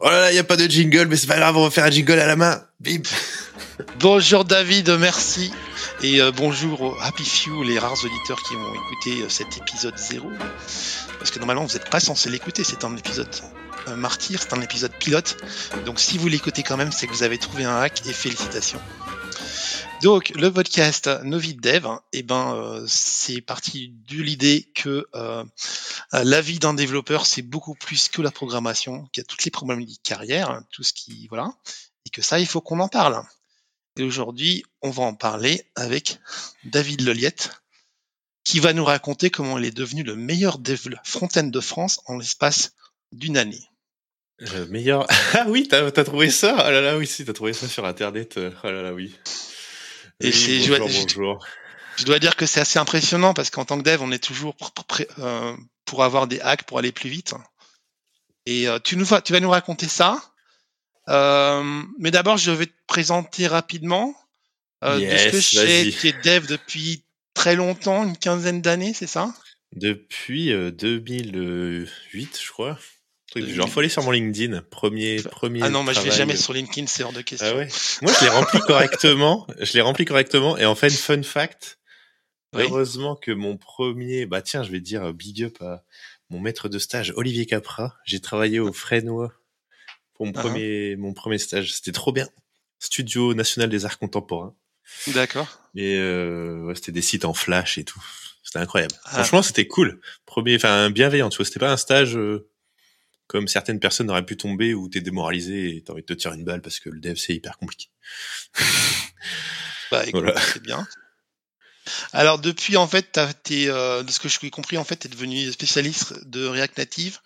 Oh là là, il n'y a pas de jingle, mais c'est pas grave, on va faire un jingle à la main. Bim. Bonjour David, merci. Et euh, bonjour aux Happy Few, les rares auditeurs qui vont écouter euh, cet épisode 0. Parce que normalement, vous n'êtes pas censé l'écouter, c'est un épisode martyr, c'est un épisode pilote. Donc si vous l'écoutez quand même, c'est que vous avez trouvé un hack et félicitations. Donc le podcast Novid Dev, eh ben, euh, c'est parti de l'idée que euh, la vie d'un développeur, c'est beaucoup plus que la programmation, qu'il y a toutes les problèmes de carrière, tout ce qui... Voilà. Et que ça, il faut qu'on en parle. Et aujourd'hui, on va en parler avec David Leliette, qui va nous raconter comment il est devenu le meilleur dev front-end de France en l'espace d'une année. Le meilleur. Ah oui, t'as as trouvé ça? Ah là là, oui, si, t'as trouvé ça sur Internet. Ah là là, oui. Et Oui, c'est- je bonjour, je- bonjour. Je dois dire que c'est assez impressionnant parce qu'en tant que dev, on est toujours pr- pr- prêt, euh, pour avoir des hacks pour aller plus vite. Et euh, tu, nous, vas- tu vas nous raconter ça. Euh, mais d'abord, je vais te présenter rapidement. Euh, de ce Yes, que je sais, tu es dev depuis très longtemps, une quinzaine d'années, c'est ça? Depuis euh, 2008, je crois. Truc du 2008. genre, faut aller sur mon LinkedIn. Premier, premier. Ah non, moi je vais jamais sur LinkedIn, c'est hors de question. Ah ouais. Moi, je l'ai rempli correctement. Je l'ai rempli correctement. Et en fait, fun fact. Oui. Heureusement que mon premier, bah tiens, je vais dire euh, big up à mon maître de stage, Olivier Capra. J'ai travaillé au Fresnois pour mon Ah. premier, mon premier stage. C'était trop bien. Studio national des arts contemporains. D'accord. Et euh, ouais, c'était des sites en flash et tout. C'était incroyable. Ah. Franchement, c'était cool. Premier, enfin bienveillant. Tu vois, c'était pas un stage euh, comme certaines personnes auraient pu tomber où t'es démoralisé et t'as envie de te tirer une balle parce que le dev c'est hyper compliqué. Bah écoute, Voilà. c'est bien. Alors depuis en fait, t'as- t'es, euh, de ce que je suis compris en fait, tu es devenu spécialiste de React Native,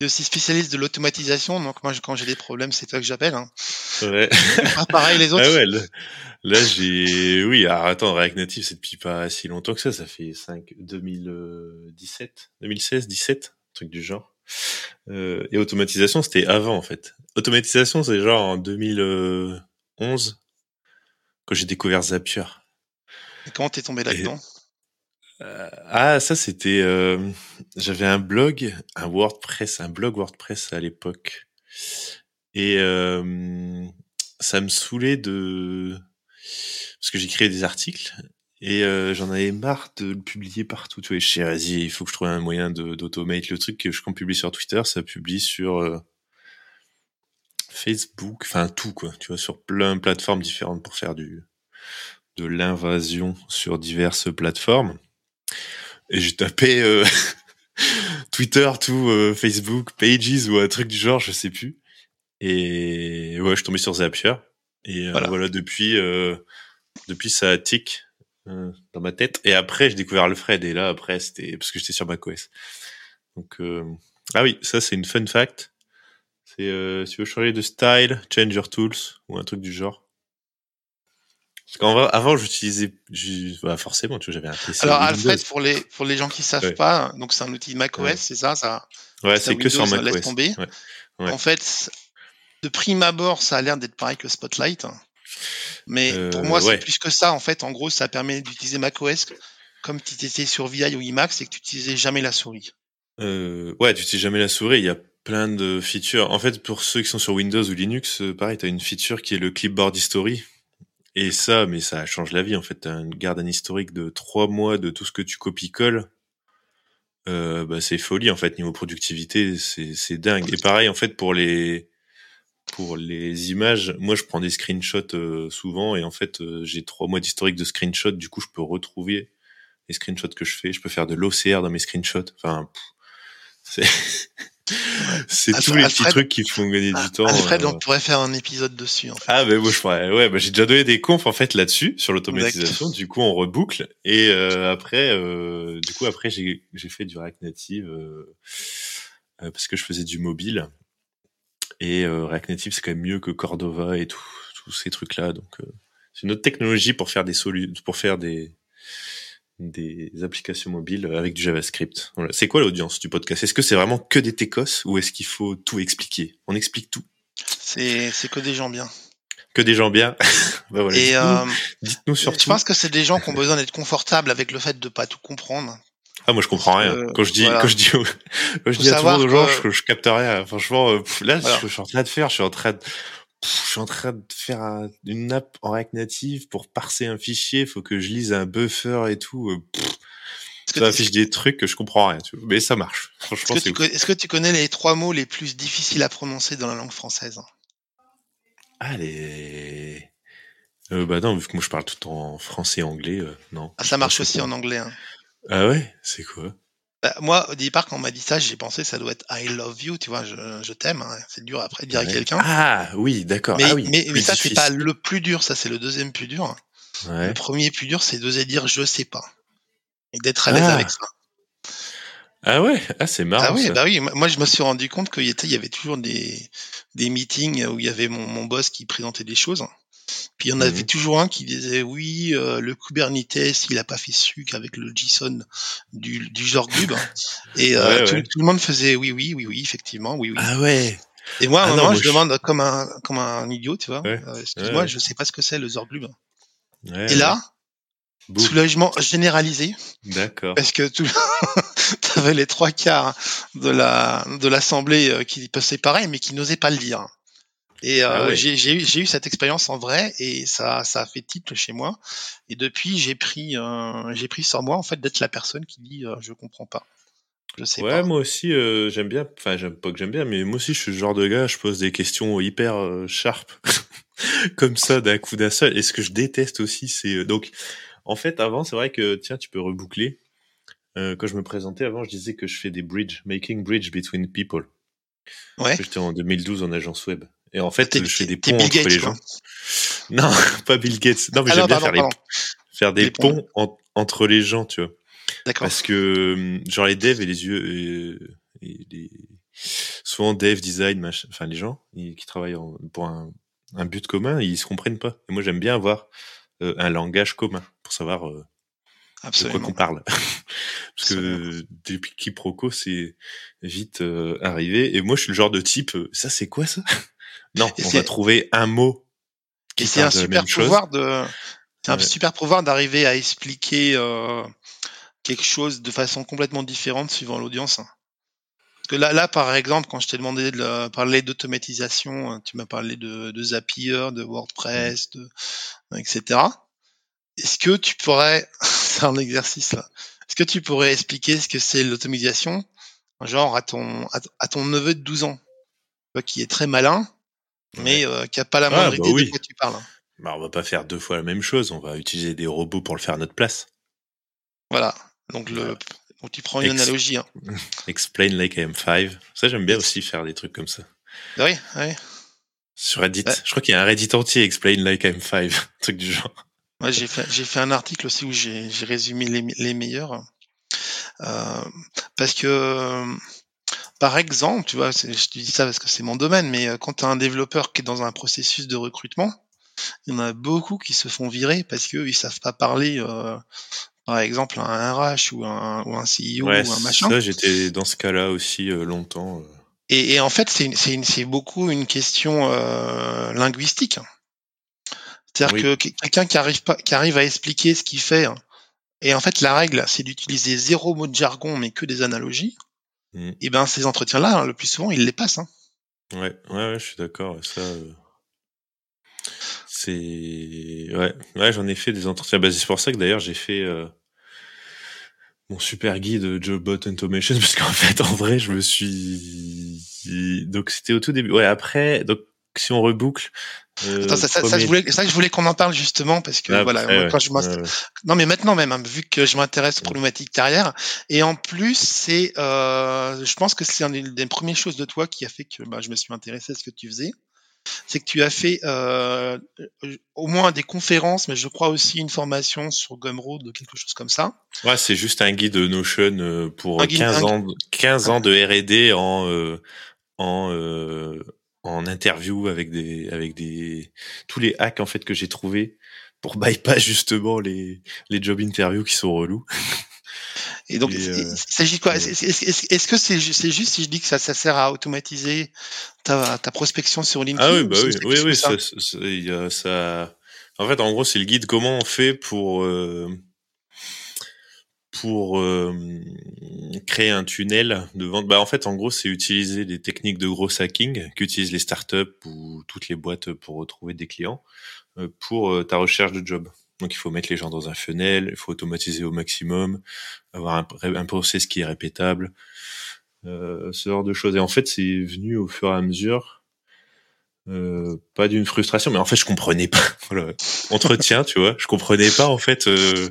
et aussi spécialiste de l'automatisation. Donc moi, quand j'ai des problèmes, c'est toi que j'appelle. Hein. Ouais. Pas pareil les autres. Ah ouais, là, là, j'ai, oui, alors attends, React Native, c'est depuis pas si longtemps que ça, ça fait 5, 2017, 2016, 17, truc du genre. Euh, et automatisation, c'était avant, en fait. Automatisation, c'est genre en 2011, quand j'ai découvert Zapier. Et Comment t'es tombé là-dedans? Euh, ah, ça, c'était, euh, j'avais un blog, un WordPress, un blog WordPress à l'époque. Et, euh, ça me saoulait de, parce que j'écrivais des articles et euh, j'en avais marre de le publier partout. Tu vois, je sais, vas-y, il faut que je trouve un moyen d'automate le truc que je quand publie sur Twitter, ça publie sur euh, Facebook, enfin tout quoi. Tu vois, sur plein de plateformes différentes pour faire du de l'invasion sur diverses plateformes. Et j'ai tapé euh, Twitter, tout, euh, Facebook, Pages ou un truc du genre, je sais plus. Et ouais, je suis tombé sur Zapier. Et Voilà. voilà. depuis, euh, depuis ça tic dans ma tête. Et après, j'ai découvert Alfred. Et là, après, c'était parce que j'étais sur macOS. Donc, euh, ah oui, ça c'est une fun fact. C'est euh, si tu veux changer de style, change your tools ou un truc du genre. Parce qu'en vrai, avant, j'utilisais, j'u- bah, forcément, tu vois, j'avais un PC. Alors Windows. Alfred, pour les pour les gens qui savent Ouais. pas, donc c'est un outil macOS, Ouais. c'est ça, ça. ouais, c'est que sur macOS. laisse tomber. Ouais. Ouais. En fait, de prime abord, ça a l'air d'être pareil que Spotlight, mais Euh, pour moi, ouais. c'est plus que ça. En fait, en gros, ça permet d'utiliser macOS comme si tu étais sur VI ou Emacs et que tu utilisais jamais la souris. Euh, ouais, tu utilises jamais la souris. Il y a plein de features. En fait, pour ceux qui sont sur Windows ou Linux, euh, pareil, t'as une feature qui est le clipboard history. Et ça, mais ça change la vie. En fait, t'as une garde un historique de trois mois de tout ce que tu copies-colles. Euh, bah, c'est folie en fait niveau productivité, c'est dingue. Et pareil en fait pour les pour les images, moi je prends des screenshots euh, souvent et en fait euh, j'ai trois mois d'historique de screenshots. Du coup, je peux retrouver les screenshots que je fais. Je peux faire de l'OCR dans mes screenshots. Enfin, c'est Alfred- tous les petits trucs qui font gagner du temps. Alfred, euh. on pourrait faire un épisode dessus. En fait. Ah ben moi je pourrais, ouais, bah, j'ai déjà donné des confs en fait là-dessus sur l'automatisation. Du coup on reboucle et euh, après, euh, du coup après j'ai j'ai fait du React Native euh, parce que je faisais du mobile et euh, React Native c'est quand même mieux que Cordova et tous ces trucs là. Donc euh, c'est une autre technologie pour faire des solu pour faire des des applications mobiles avec du JavaScript. C'est quoi l'audience du podcast? Est-ce que c'est vraiment que des techos ou est-ce qu'il faut tout expliquer? On explique tout. C'est c'est que des gens bien. Que des gens bien. bah voilà, et dites-nous, euh, dites-nous je pense que c'est des gens qui ont besoin d'être confortables avec le fait de pas tout comprendre. Ah, moi, je comprends rien. Quand je dis, voilà. quand je dis, quand je dis à tout le monde, genre, que- je, je capte rien. Franchement, euh, pff, là, Voilà. je, je suis en train de faire, je suis en train de, pff, je suis en train de faire un- une nappe en React Native pour parser un fichier. Faut que je lise un buffer et tout. euh, pff, Est-ce que ça affiche des trucs que je comprends rien, tu vois. Mais ça marche. est-ce Franchement, que c'est tu ouf. co- est-ce que tu connais les trois mots les plus difficiles à prononcer dans la langue française? Allez. Euh, bah non, vu que moi je parle tout en français et anglais, euh, non. Ah, ça marche aussi en anglais. hein. Ah ouais C'est quoi? Bah, moi, au départ, quand on m'a dit ça, j'ai pensé que ça doit être I love you, tu vois, je, je t'aime. hein. C'est dur après de dire à quelqu'un. Ah oui, d'accord. mais, ah oui, mais, mais ça, c'est pas le plus dur, ça, c'est le deuxième plus dur. Ouais. Le premier plus dur, c'est d'oser dire je sais pas. Et d'être à l'aise Ah. avec ça. Ah ouais, ah c'est marrant. Ah oui, ça. bah oui, moi je me suis rendu compte qu'il y, y avait toujours des, des meetings où il y avait mon, mon boss qui présentait des choses. Puis il y en avait Mhm. toujours un qui disait oui, euh, le Kubernetes, il a pas fait suc avec le JSON du, du genre. Et euh, Ouais, tout, ouais. tout le monde faisait oui, oui, oui, oui, effectivement, oui, oui. Ah ouais. Et moi, à un Ah non, moment, moi, je je- demande comme un, comme un idiot, tu vois. Ouais, euh, Excuse-moi, je sais pas ce que c'est le Zorglub. Et là, Boum. soulagement généralisé, D'accord. parce que tout, t'avais les trois quarts de la de l'assemblée qui passaient pareil, mais qui n'osaient pas le dire. Et euh, Ah j'ai eu j'ai eu cette expérience en vrai et ça ça a fait titre chez moi. Et depuis j'ai pris euh, j'ai pris sur moi en fait d'être la personne qui dit euh, je comprends pas, je sais Ouais, pas. moi aussi, euh, j'aime bien. Enfin, j'aime pas que j'aime bien, mais moi aussi, je suis le genre de gars, je pose des questions hyper euh, sharp, comme ça, d'un coup d'un seul. Et ce que je déteste aussi, c'est euh, donc, en fait, avant, c'est vrai que tiens, tu peux reboucler. Euh, quand je me présentais avant, je disais que je fais des bridges, making bridge between people. Ouais. J'étais en 2012 en agence web. Et en fait, je fais des ponts entre Gates, les gens. Non, pas Bill Gates. Non, mais Ah j'aime bien pardon, faire, les, faire des Les ponts. ponts en- entre les gens, tu vois. D'accord. Parce que, hum, genre, les devs et les yeux, et les, souvent dev, design, machin, enfin, les gens ils- qui travaillent en- pour un, un but commun, ils se comprennent pas. Et moi, j'aime bien avoir euh, un langage commun pour savoir euh, de quoi qu'on parle. Parce que depuis quiproquo, c'est vite euh, arrivé. Et moi, je suis le genre de type, euh, ça, c'est quoi ça? Non, Et on va trouver un mot qui Et c'est un super pouvoir de, c'est un Ouais. super pouvoir d'arriver à expliquer euh, quelque chose de façon complètement différente suivant l'audience. Parce que là, là, par exemple, quand je t'ai demandé de la- parler d'automatisation, hein, tu m'as parlé de, de Zapier, de WordPress, de, etc. Est-ce que tu pourrais, c'est un exercice là, est-ce que tu pourrais expliquer ce que c'est l'automatisation, genre à ton, à, à ton neveu de 12 ans, qui est très malin, mais euh, qui a pas la Ah, moindre bah idée oui. de quoi tu parles. Bah, on va pas faire deux fois la même chose. On va utiliser des robots pour le faire à notre place. Voilà. Donc, le, Voilà. donc tu prends une Ex- analogie. Hein. Explain like I am five. Ça, j'aime bien aussi faire des trucs comme ça. Oui, oui. Sur Reddit. Ouais. Je crois qu'il y a un Reddit entier, Explain like I'm five. Un truc du genre. J'ai fait, un article aussi où j'ai, résumé les, les meilleurs. Euh, parce que, euh, par exemple, tu vois, je te dis ça parce que c'est mon domaine, mais euh, quand tu as un développeur qui est dans un processus de recrutement, il y en a beaucoup qui se font virer parce qu'ils savent pas parler, euh, par exemple, à un RH ou un, ou un CEO Ouais, ou un machin. ça, j'étais dans ce cas-là aussi euh, longtemps. euh. Et, et en fait, c'est beaucoup une question euh, linguistique. C'est-à-dire Oui. que que- quelqu'un qui arrive pas, qui arrive à expliquer ce qu'il fait, et en fait la règle, c'est d'utiliser zéro mot de jargon, mais que des analogies. Mm. Et ben ces entretiens-là, hein, le plus souvent, il les passe. Hein. Ouais, ouais, ouais, je suis d'accord. Ça, euh, c'est ouais, ouais, j'en ai fait des entretiens. Bah, c'est pour ça que d'ailleurs j'ai fait euh, mon super guide Jobbot Automation parce qu'en fait, en vrai, je me suis donc c'était au tout début. Ouais, après, donc si on reboucle. Euh, Attends, ça, ça, ça, premier- je voulais, ça, je voulais qu'on en parle justement parce que Ah, voilà, quand je non mais maintenant même, hein, vu que je m'intéresse aux problématiques carrière, et en plus c'est, euh, je pense que c'est une des premières choses de toi qui a fait que bah, je me suis intéressé à ce que tu faisais, c'est que tu as fait euh, au moins des conférences, mais je crois aussi une formation sur Gumroad ou quelque chose comme ça. Ouais, c'est juste un guide Notion pour Un guide- 15 un- ans, 15 ans de R&D en en en interview avec des avec des tous les hacks en fait que j'ai trouvé pour bypass justement les les job interviews qui sont relous. Et donc, Et, il- euh, il s'agit de quoi? Est-ce que c'est c'est juste si je dis que ça, ça sert à automatiser ta, ta prospection sur LinkedIn Ah oui, ou bah oui, oui, oui, ça? ça, ça- En fait, en gros, c'est le guide comment on fait pour euh, pour euh, créer un tunnel de vente. Bah, en fait, en gros, c'est utiliser des techniques de gros hacking qu'utilisent les startups ou toutes les boîtes pour retrouver des clients euh, pour euh, ta recherche de job. Donc, il faut mettre les gens dans un funnel, il faut automatiser au maximum, avoir un, un process qui est répétable, euh, ce genre de choses. Et en fait, c'est venu au fur et à mesure euh, pas d'une frustration, mais en fait, je comprenais pas. Voilà. Entretien, tu vois, je comprenais pas en fait euh,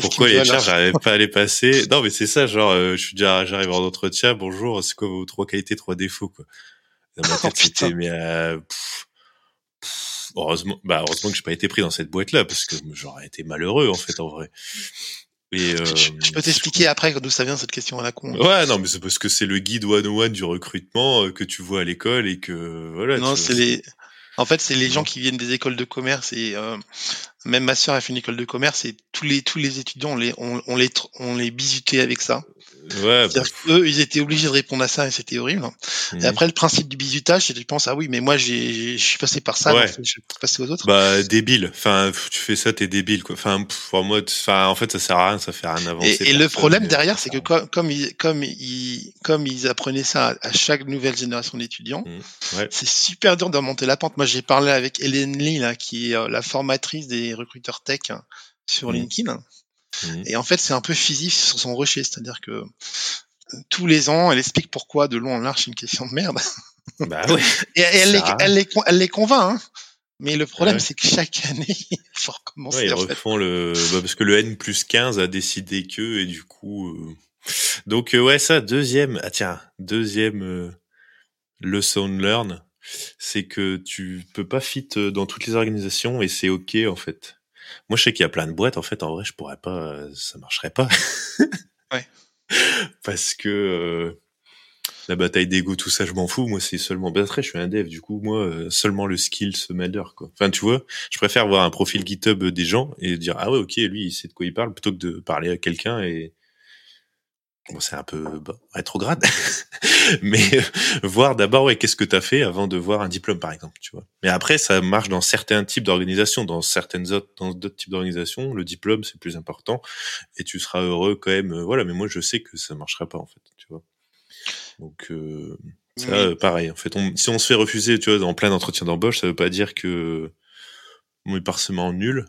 pourquoi les charges j'arrivais pas à les passer. Non, mais c'est ça, genre, euh, je suis déjà, j'arrive en entretien, bonjour, c'est quoi vos trois qualités, trois défauts, quoi. Dans ma tête, c'était, mais heureusement, bah heureusement que j'ai pas été pris dans cette boîte-là parce que j'aurais été malheureux en fait en vrai. Et euh, je, peux t'expliquer après d'où ça vient cette question à la con. Ouais, non, mais c'est parce que c'est le guide one-on-one du recrutement euh, que tu vois à l'école et que voilà. Non, c'est les. En fait, c'est les gens qui viennent des écoles de commerce et euh, même ma sœur a fait une école de commerce et tous les tous les étudiants on les on, on les on les bisutait avec ça. Ouais. Bah... Eux, ils étaient obligés de répondre à ça et c'était horrible. Et mhm. après, le principe du bisutage, c'est que tu penses, ah oui, mais moi, je suis passé par ça, ouais. je vais passer aux autres. Bah, débile. Enfin, tu fais ça, t'es débile, quoi. Enfin, pour moi, enfin, en fait, ça sert à rien, ça fait rien avancer. Et, et le problème derrière, c'est que comme, comme ils, comme ils, comme ils apprenaient ça à chaque nouvelle génération d'étudiants, mmh. ouais. c'est super dur de remonter la pente. Moi, j'ai parlé avec Hélène Lee, là, qui est euh, la formatrice des recruteurs tech hein, sur mmh. LinkedIn. Mmh. Et en fait, c'est un peu physique sur son rocher, c'est-à-dire que tous les ans, elle explique pourquoi de long en large c'est une question de merde. Bah ouais. Et elle, les, elle, les, elle les convainc. Hein. Mais le problème, ouais. c'est que chaque année, il faut recommencer. Ouais, ils refont fait. le, bah, parce que le N plus 15 a décidé que, et du coup, euh... donc, euh, ouais, ça, deuxième, ah tiens, deuxième euh, leçon learn, c'est que tu peux pas fit euh, dans toutes les organisations et c'est ok, en fait. Moi, je sais qu'il y a plein de boîtes, en fait, en vrai, je pourrais pas, euh, ça marcherait pas. ouais. Parce que, euh, la bataille d'ego, tout ça, je m'en fous. Moi, c'est seulement. Ben, après, je suis un dev, du coup, moi, euh, seulement le skill se m'adore, quoi. Enfin, tu vois, je préfère voir un profil GitHub des gens et dire ah ouais, ok, lui, il sait de quoi il parle, plutôt que de parler à quelqu'un et bon, c'est un peu bon, rétrograde, mais euh, voir d'abord ouais, qu'est-ce que t'as fait avant de voir un diplôme, par exemple, tu vois. Mais après, ça marche dans certains types d'organisations, dans certaines autres, dans d'autres types d'organisations, le diplôme c'est plus important et tu seras heureux quand même. Euh, voilà, mais moi, je sais que ça marchera pas en fait, tu vois. Donc euh, ça, oui. euh, pareil. En fait, on, si on se fait refuser, tu vois, dans plein d'entretiens d'embauche, ça veut pas dire que on est parfaitement nul,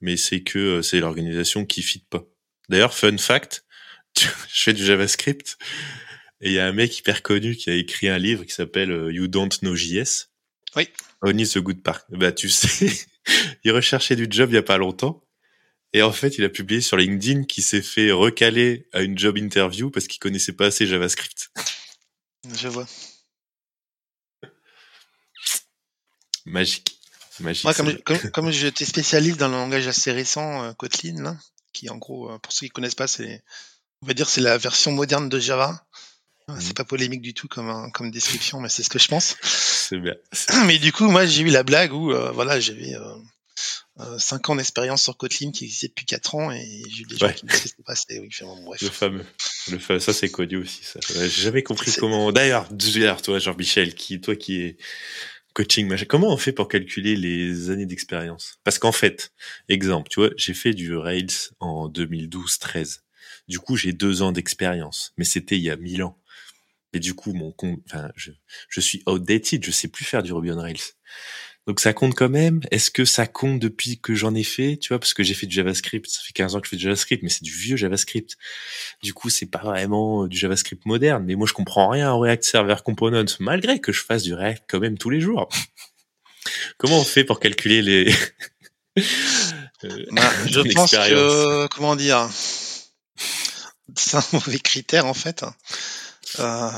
mais c'est que euh, c'est l'organisation qui fit pas. D'ailleurs, fun fact, je fais du JavaScript et il y a un mec hyper connu qui a écrit un livre qui s'appelle euh, You Don't Know JS. Oui. Only the Good Part. Bah tu sais, il recherchait du job il y a pas longtemps. Et en fait, il a publié sur LinkedIn qu'il s'est fait recaler à une job interview parce qu'il connaissait pas assez JavaScript. Je vois. Magique. Magique. Moi, comme, comme, comme j'étais spécialiste dans le langage assez récent, euh, Kotlin, là, qui en gros, euh, pour ceux qui connaissent pas, c'est, on va dire, c'est la version moderne de Java. Mmh. C'est pas polémique du tout comme, comme description, mais c'est ce que je pense. C'est bien. Mais du coup, moi, j'ai eu la blague où, euh, voilà, j'avais euh, 5 ans d'expérience sur Kotlin qui existait depuis 4 ans et j'ai eu des gens Ouais. qui me disaient pas, c'était, oui, bon, bref. Le fameux. Le fa- Ça, c'est connu aussi, ça. J'ai jamais compris comment. D'ailleurs, d'ailleurs, toi, Jean-Michel, qui, toi qui est coaching, comment on fait pour calculer les années d'expérience? Parce qu'en fait, exemple, tu vois, j'ai fait du Rails en 2012-13. Du coup, j'ai deux ans d'expérience, mais c'était il y a 1000 ans. Et du coup, mon compte, enfin, je, je suis outdated, je sais plus faire du Ruby on Rails. Donc ça compte quand même. Est-ce que ça compte depuis que j'en ai fait, tu vois, parce que j'ai fait du JavaScript, ça fait 15 ans que je fais du JavaScript, mais c'est du vieux JavaScript. Du coup, c'est pas vraiment du JavaScript moderne, mais moi je comprends rien en React Server Components, malgré que je fasse du React quand même tous les jours. Comment on fait pour calculer les euh, bah, Je pense que comment dire, c'est un mauvais critère en fait. Euh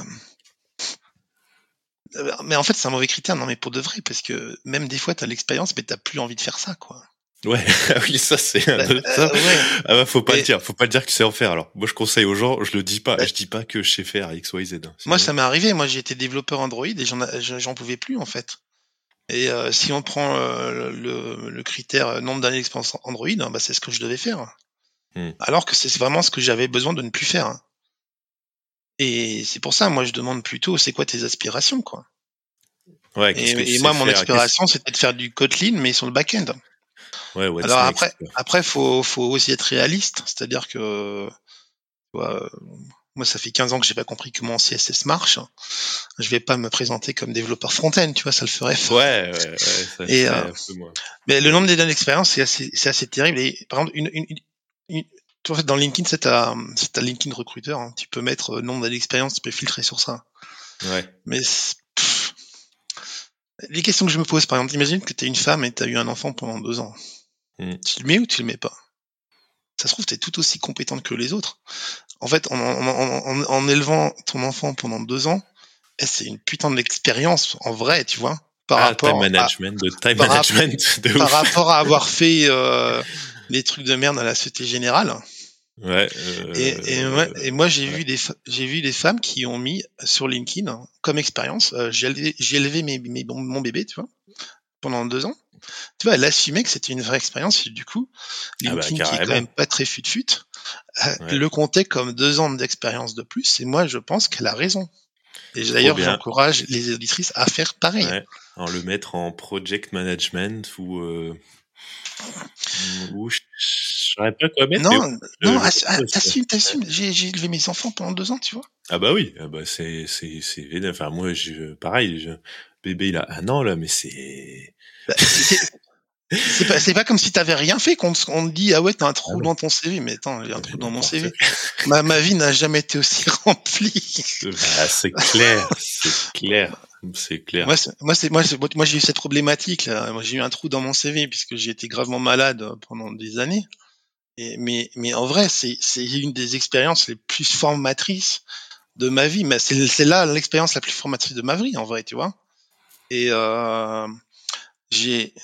mais en fait, c'est un mauvais critère, non, mais pour de vrai, parce que même des fois, tu as l'expérience, mais t'as plus envie de faire ça, quoi. Ouais, oui, ça c'est. Bah, euh, ouais. Ah bah, faut pas le dire, faut pas le dire que c'est en faire. Alors, moi je conseille aux gens, je le dis pas, bah, je dis pas que je sais faire X, Y, Z. Hein. Moi, ça m'est arrivé. Moi, j'ai été développeur Android et j'en pouvais plus en fait. Et euh, si on prend euh, le, le, critère nombre d'années d'expérience Android, bah, c'est ce que je devais faire. Hmm. Alors que c'est vraiment ce que j'avais besoin de ne plus faire. Et c'est pour ça, moi, je demande plutôt, c'est quoi tes aspirations, quoi? Ouais, et, et moi, mon aspiration, c'était de faire du Kotlin, mais sur le back-end. Ouais, ouais, Alors après, après, faut, faut aussi être réaliste, c'est-à-dire que moi, ça fait 15 ans que j'ai pas compris comment CSS marche. Je vais pas me présenter comme développeur front-end, tu vois, ça le ferait. Ouais, ouais, ça et, euh, mais le nombre d'années d'expérience, c'est assez, terrible. Et par exemple, une, une, une, dans LinkedIn, c'est ta, ta LinkedIn recruteur. Hein. Tu peux mettre euh, nombre d'expérience, tu peux filtrer sur ça. Ouais. Mais les questions que je me pose, par exemple, imagine que tu es une femme et tu as eu un enfant pendant deux ans. Hmm. Tu le mets ou tu le mets pas? Ça se trouve, tu es tout aussi compétente que les autres. En fait, en, en, en, élevant ton enfant pendant deux ans, eh, c'est une putain d'expérience en vrai, tu vois. Par ah, rapport time management, à, de time par management. de par rapport à avoir fait euh, des trucs de merde à la Société Générale. Ouais. Euh, et, et, moi, et, moi, j'ai vu des j'ai vu des femmes qui ont mis sur LinkedIn comme expérience. Euh, j'ai élevé, j'ai élevé mes, mes, mon bébé, tu vois, pendant deux ans. Tu vois, elle assumait que c'était une vraie expérience. Et du coup, ah bah, LinkedIn qui est quand même pas très fut fut, euh, le comptait comme deux ans d'expérience de plus. Et moi, je pense qu'elle a raison. Et d'ailleurs, j'encourage les auditrices à faire pareil. En le mettre en project management ou euh, ou je saurais pas quoi mettre. Non, non, t'assumes, t'assumes. J'ai, élevé mes enfants pendant deux ans, tu vois. Ah bah oui, ah bah c'est, c'est, c'est, enfin moi, je, pareil, je, bébé il a un an là, mais c'est. Bah, c'est pas, c'est pas comme si t'avais rien fait qu'on on te dit ah ouais t'as un trou ah dans ton CV mais attends j'ai un trou dans mon CV ma, ma vie n'a jamais été aussi remplie. Bah, c'est clair c'est clair c'est clair. Moi c'est moi c'est moi, moi j'ai eu cette problématique là. Moi j'ai eu un trou dans mon CV puisque j'ai été gravement malade pendant des années. Et, mais mais en vrai c'est c'est une des expériences les plus formatrices de ma vie. Mais c'est c'est là l'expérience la plus formatrice de ma vie en vrai tu vois. Et euh, j'ai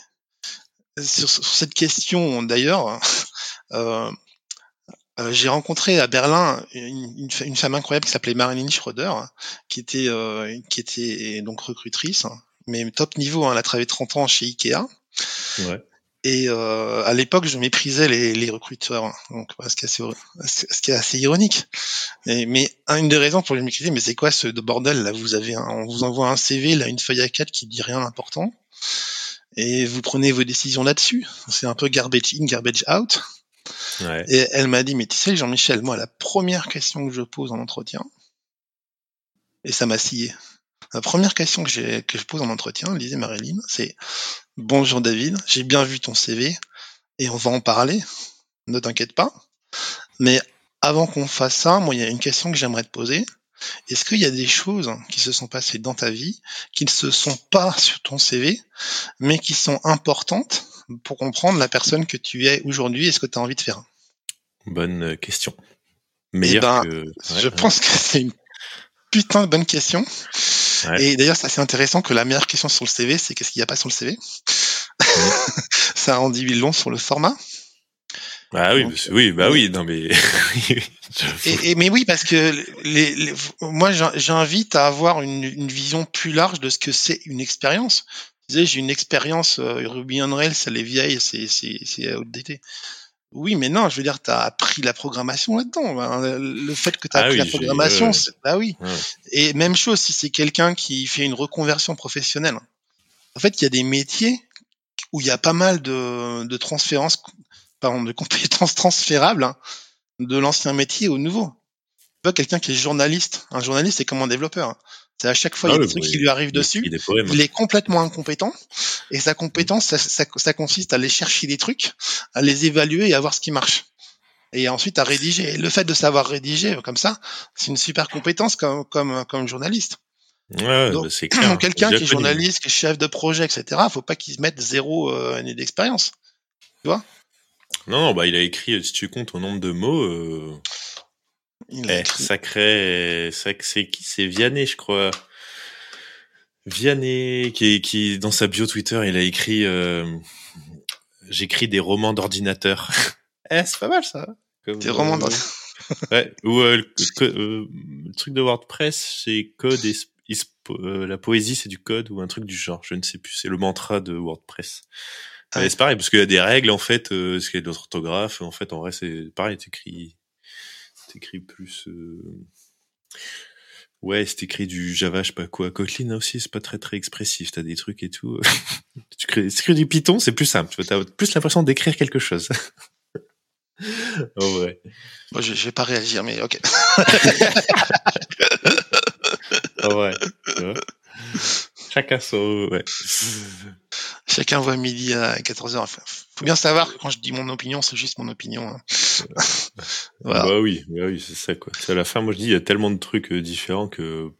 sur, cette question, d'ailleurs, euh, euh, j'ai rencontré à Berlin une, une, femme incroyable qui s'appelait Marilyn Schroeder, qui était, euh, qui était donc recrutrice, mais top niveau. Hein, elle a travaillé 30 ans chez Ikea. Ouais. Et euh, à l'époque, je méprisais les, les recruteurs, donc ce qui est assez, ce qui est assez ironique. Et, mais une des raisons pour les mépriser, mais c'est quoi ce bordel là? Vous avez, un, on vous envoie un CV, là, une feuille à 4 qui dit rien d'important et vous prenez vos décisions là-dessus. C'est un peu garbage in, garbage out. Ouais. Et elle m'a dit, mais tu sais, Jean-Michel, moi, la première question que je pose en entretien, et ça m'a scié. La première question que, je pose en entretien, disait Marilyn, c'est Bonjour David, j'ai bien vu ton CV et on va en parler, ne t'inquiète pas. Mais avant qu'on fasse ça, moi, il y a une question que j'aimerais te poser. Est-ce qu'il y a des choses qui se sont passées dans ta vie qui ne se sont pas sur ton CV, mais qui sont importantes pour comprendre la personne que tu es aujourd'hui et ce que tu as envie de faire? Bonne euh, question. Eh ben, je pense que c'est une putain de bonne question. Et d'ailleurs, c'est assez intéressant que la meilleure question sur le CV, c'est qu'est-ce qu'il n'y a pas sur le CV. Ça en dit long sur le format. Ah oui, oui, bah oui, non mais. et, mais oui, parce que les, moi, j'invite à avoir une, une, vision plus large de ce que c'est une expérience. j'ai une expérience euh, Ruby on Rails, elle est vieille, c'est c'est outdated. Oui, mais non, je veux dire, tu as appris la programmation là-dedans. Le fait que tu as ah appris la programmation, bah oui. Et même chose si c'est quelqu'un qui fait une reconversion professionnelle. En fait, il y a des métiers où il y a pas mal de, de transférences pardon, de compétences transférables hein, de l'ancien métier au nouveau. Tu vois, quelqu'un qui est journaliste, un journaliste, c'est comme un développeur. Hein. C'est à chaque fois, il y a ah des trucs qui lui arrivent dessus. Il est complètement incompétent. Et sa compétence, ça, ça, ça, consiste à aller chercher des trucs, à les évaluer et à voir ce qui marche. Et ensuite à rédiger. Et le fait de savoir rédiger comme ça, c'est une super compétence comme, comme, comme journaliste. Ouais, donc, bah, c'est clair. quelqu'un qui est journaliste, qui est chef de projet, etc., faut pas qu'il se mette zéro euh, année d'expérience. Tu vois? Non, non, bah il a écrit, si tu comptes au nombre de mots, euh... il a eh, sacré, c'est qui? C'est Vianney, je crois. Vianney, qui, qui dans sa bio Twitter, il a écrit euh... J'écris des romans d'ordinateur. eh, c'est pas mal ça. des romans euh, d'ordinateur. ouais, ou euh, euh, le, truc de WordPress, c'est code et la poésie, c'est du code ou un truc du genre, je ne sais plus. C'est le mantra de WordPress. Ah c'est pareil, parce qu'il y a des règles, en fait, euh, ce qu'il y a d'autres orthographes, en fait, en vrai, c'est pareil, t'écris, t'écris plus, euh... ouais, c'est écrit du Java, je sais pas quoi. Kotlin aussi, c'est pas très très expressif, t'as des trucs et tout. tu crées, du Python, c'est plus simple, tu as plus l'impression d'écrire quelque chose. en vrai. Moi, je, je vais pas réagir, mais ok. en vrai. tu vois. Chacun son. Ouais. Chacun voit midi à 14h. Enfin, faut bien savoir que quand je dis mon opinion, c'est juste mon opinion. hein. Voilà. Bah oui, bah oui, c'est ça quoi. C'est à la fin, moi je dis, il y a tellement de trucs euh, différents que.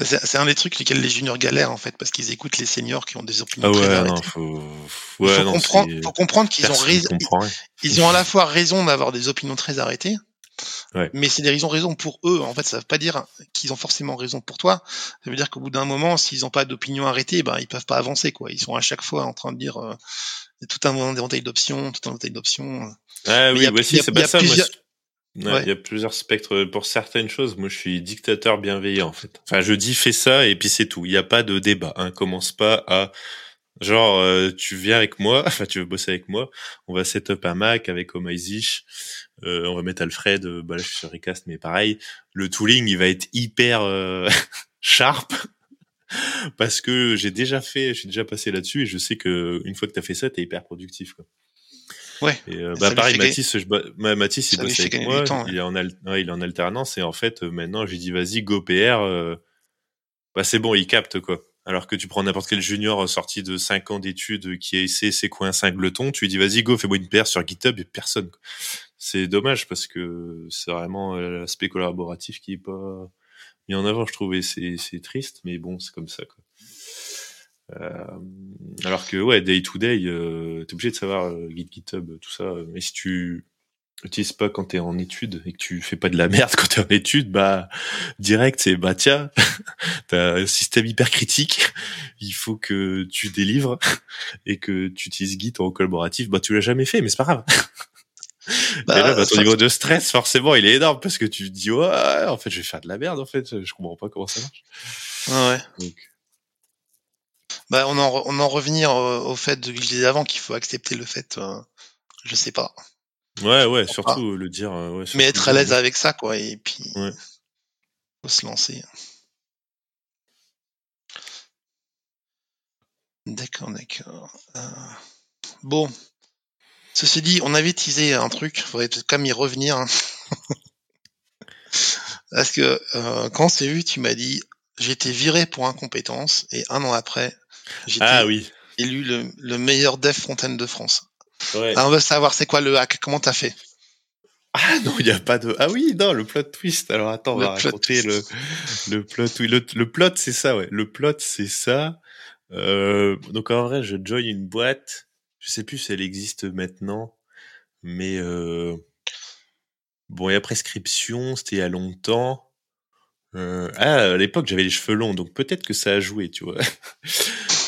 C'est un des trucs lesquels les juniors galèrent en fait, parce qu'ils écoutent les seniors qui ont des Ah opinions très ouais, arrêtées. non, faut. Ouais, faut, non, comprendre, faut comprendre qu'ils ont raison. comprend. Ils ont à la fois raison d'avoir des opinions très arrêtées, Ouais. mais c'est des raisons raisons pour eux. En fait, ça veut pas dire qu'ils ont forcément raison pour toi. Ça veut dire qu'au bout d'un moment, s'ils n'ont pas d'opinion arrêtée, ben ils peuvent pas avancer quoi. Ils sont à chaque fois en train de dire euh, tout un éventail d'options, tout un éventail d'options. Ah Mais oui, y a- c'est pas ça. moi, plusieurs- c'est- Ouais, Ouais. Il y a plusieurs spectres. Pour certaines choses, moi, je suis dictateur bienveillant, en fait. Enfin, je dis fais ça et puis c'est tout. Il n'y a pas de débat. Hein. Commence pas à genre euh, tu viens avec moi, enfin tu veux bosser avec moi. On va set up un Mac avec Omaisish. Euh, on va mettre Alfred. euh, bah là, je suis sur Recast, mais pareil. Le tooling, il va être hyper euh, sharp. Parce que j'ai déjà fait, je suis déjà passé là-dessus et je sais que une fois que t'as fait ça, t'es hyper productif. Quoi. Ouais. Et euh, bah pareil, Mathis, je, ma- Mathis, il bosse avec moi, du temps, ouais. il est en al- ouais, il est en alternance et en fait euh, maintenant j'ai dit vas-y go PR, euh, bah c'est bon, il capte quoi. Alors que tu prends n'importe quel junior sorti de 5 ans d'études qui a essayé ses coins 5 gletons, tu lui dis vas-y go, fais-moi une PR sur GitHub et personne. quoi. C'est dommage parce que c'est vraiment euh, l'aspect collaboratif qui est pas mis en avant, je trouve, et c'est c'est triste, mais bon, c'est comme ça quoi. Euh, alors que ouais, day to day, euh, t'es obligé de savoir euh, Git, GitHub, tout ça. Mais si tu n'utilises pas quand t'es en études et que tu fais pas de la merde quand t'es en études, bah direct c'est bah tiens, t'as un système hyper critique, il faut que tu délivres et que tu utilises Git en collaboratif. Bah tu l'as jamais fait, mais c'est pas grave. Bah, et là, bah, ton ça- niveau de stress, forcément, il est énorme parce que tu te dis ouais, en fait, je vais faire de la merde. En fait, je comprends pas comment ça marche. Ouais, ouais. Donc, Bah, on en, on en revenir euh, au fait de, que je disais avant qu'il faut accepter le fait, euh, je sais pas, ouais, ouais, surtout le dire. euh, mais être à l'aise avec ça, quoi, et puis Ouais. faut se lancer. D'accord, d'accord. Euh, Bon, ceci dit, on avait teasé un truc, faudrait peut-être quand même y revenir. hein. Parce que euh, quand on s'est vu, tu m'as dit j'ai été viré pour incompétence et un an après, j'ai été Ah oui. élu le, le meilleur dev front-end de France. Ouais. On veut savoir c'est quoi le hack, comment t'as fait? Ah non, il n'y a pas de. Ah oui, non, le plot twist. Alors attends, on Le va raconter le, le plot twist. Le, le plot, c'est ça, ouais. Le plot, c'est ça. Euh, donc en vrai, je join une boîte. Je sais plus si elle existe maintenant, mais euh, bon, il y a prescription. C'était il y a longtemps. Euh, ah, à l'époque, j'avais les cheveux longs, donc peut-être que ça a joué, tu vois.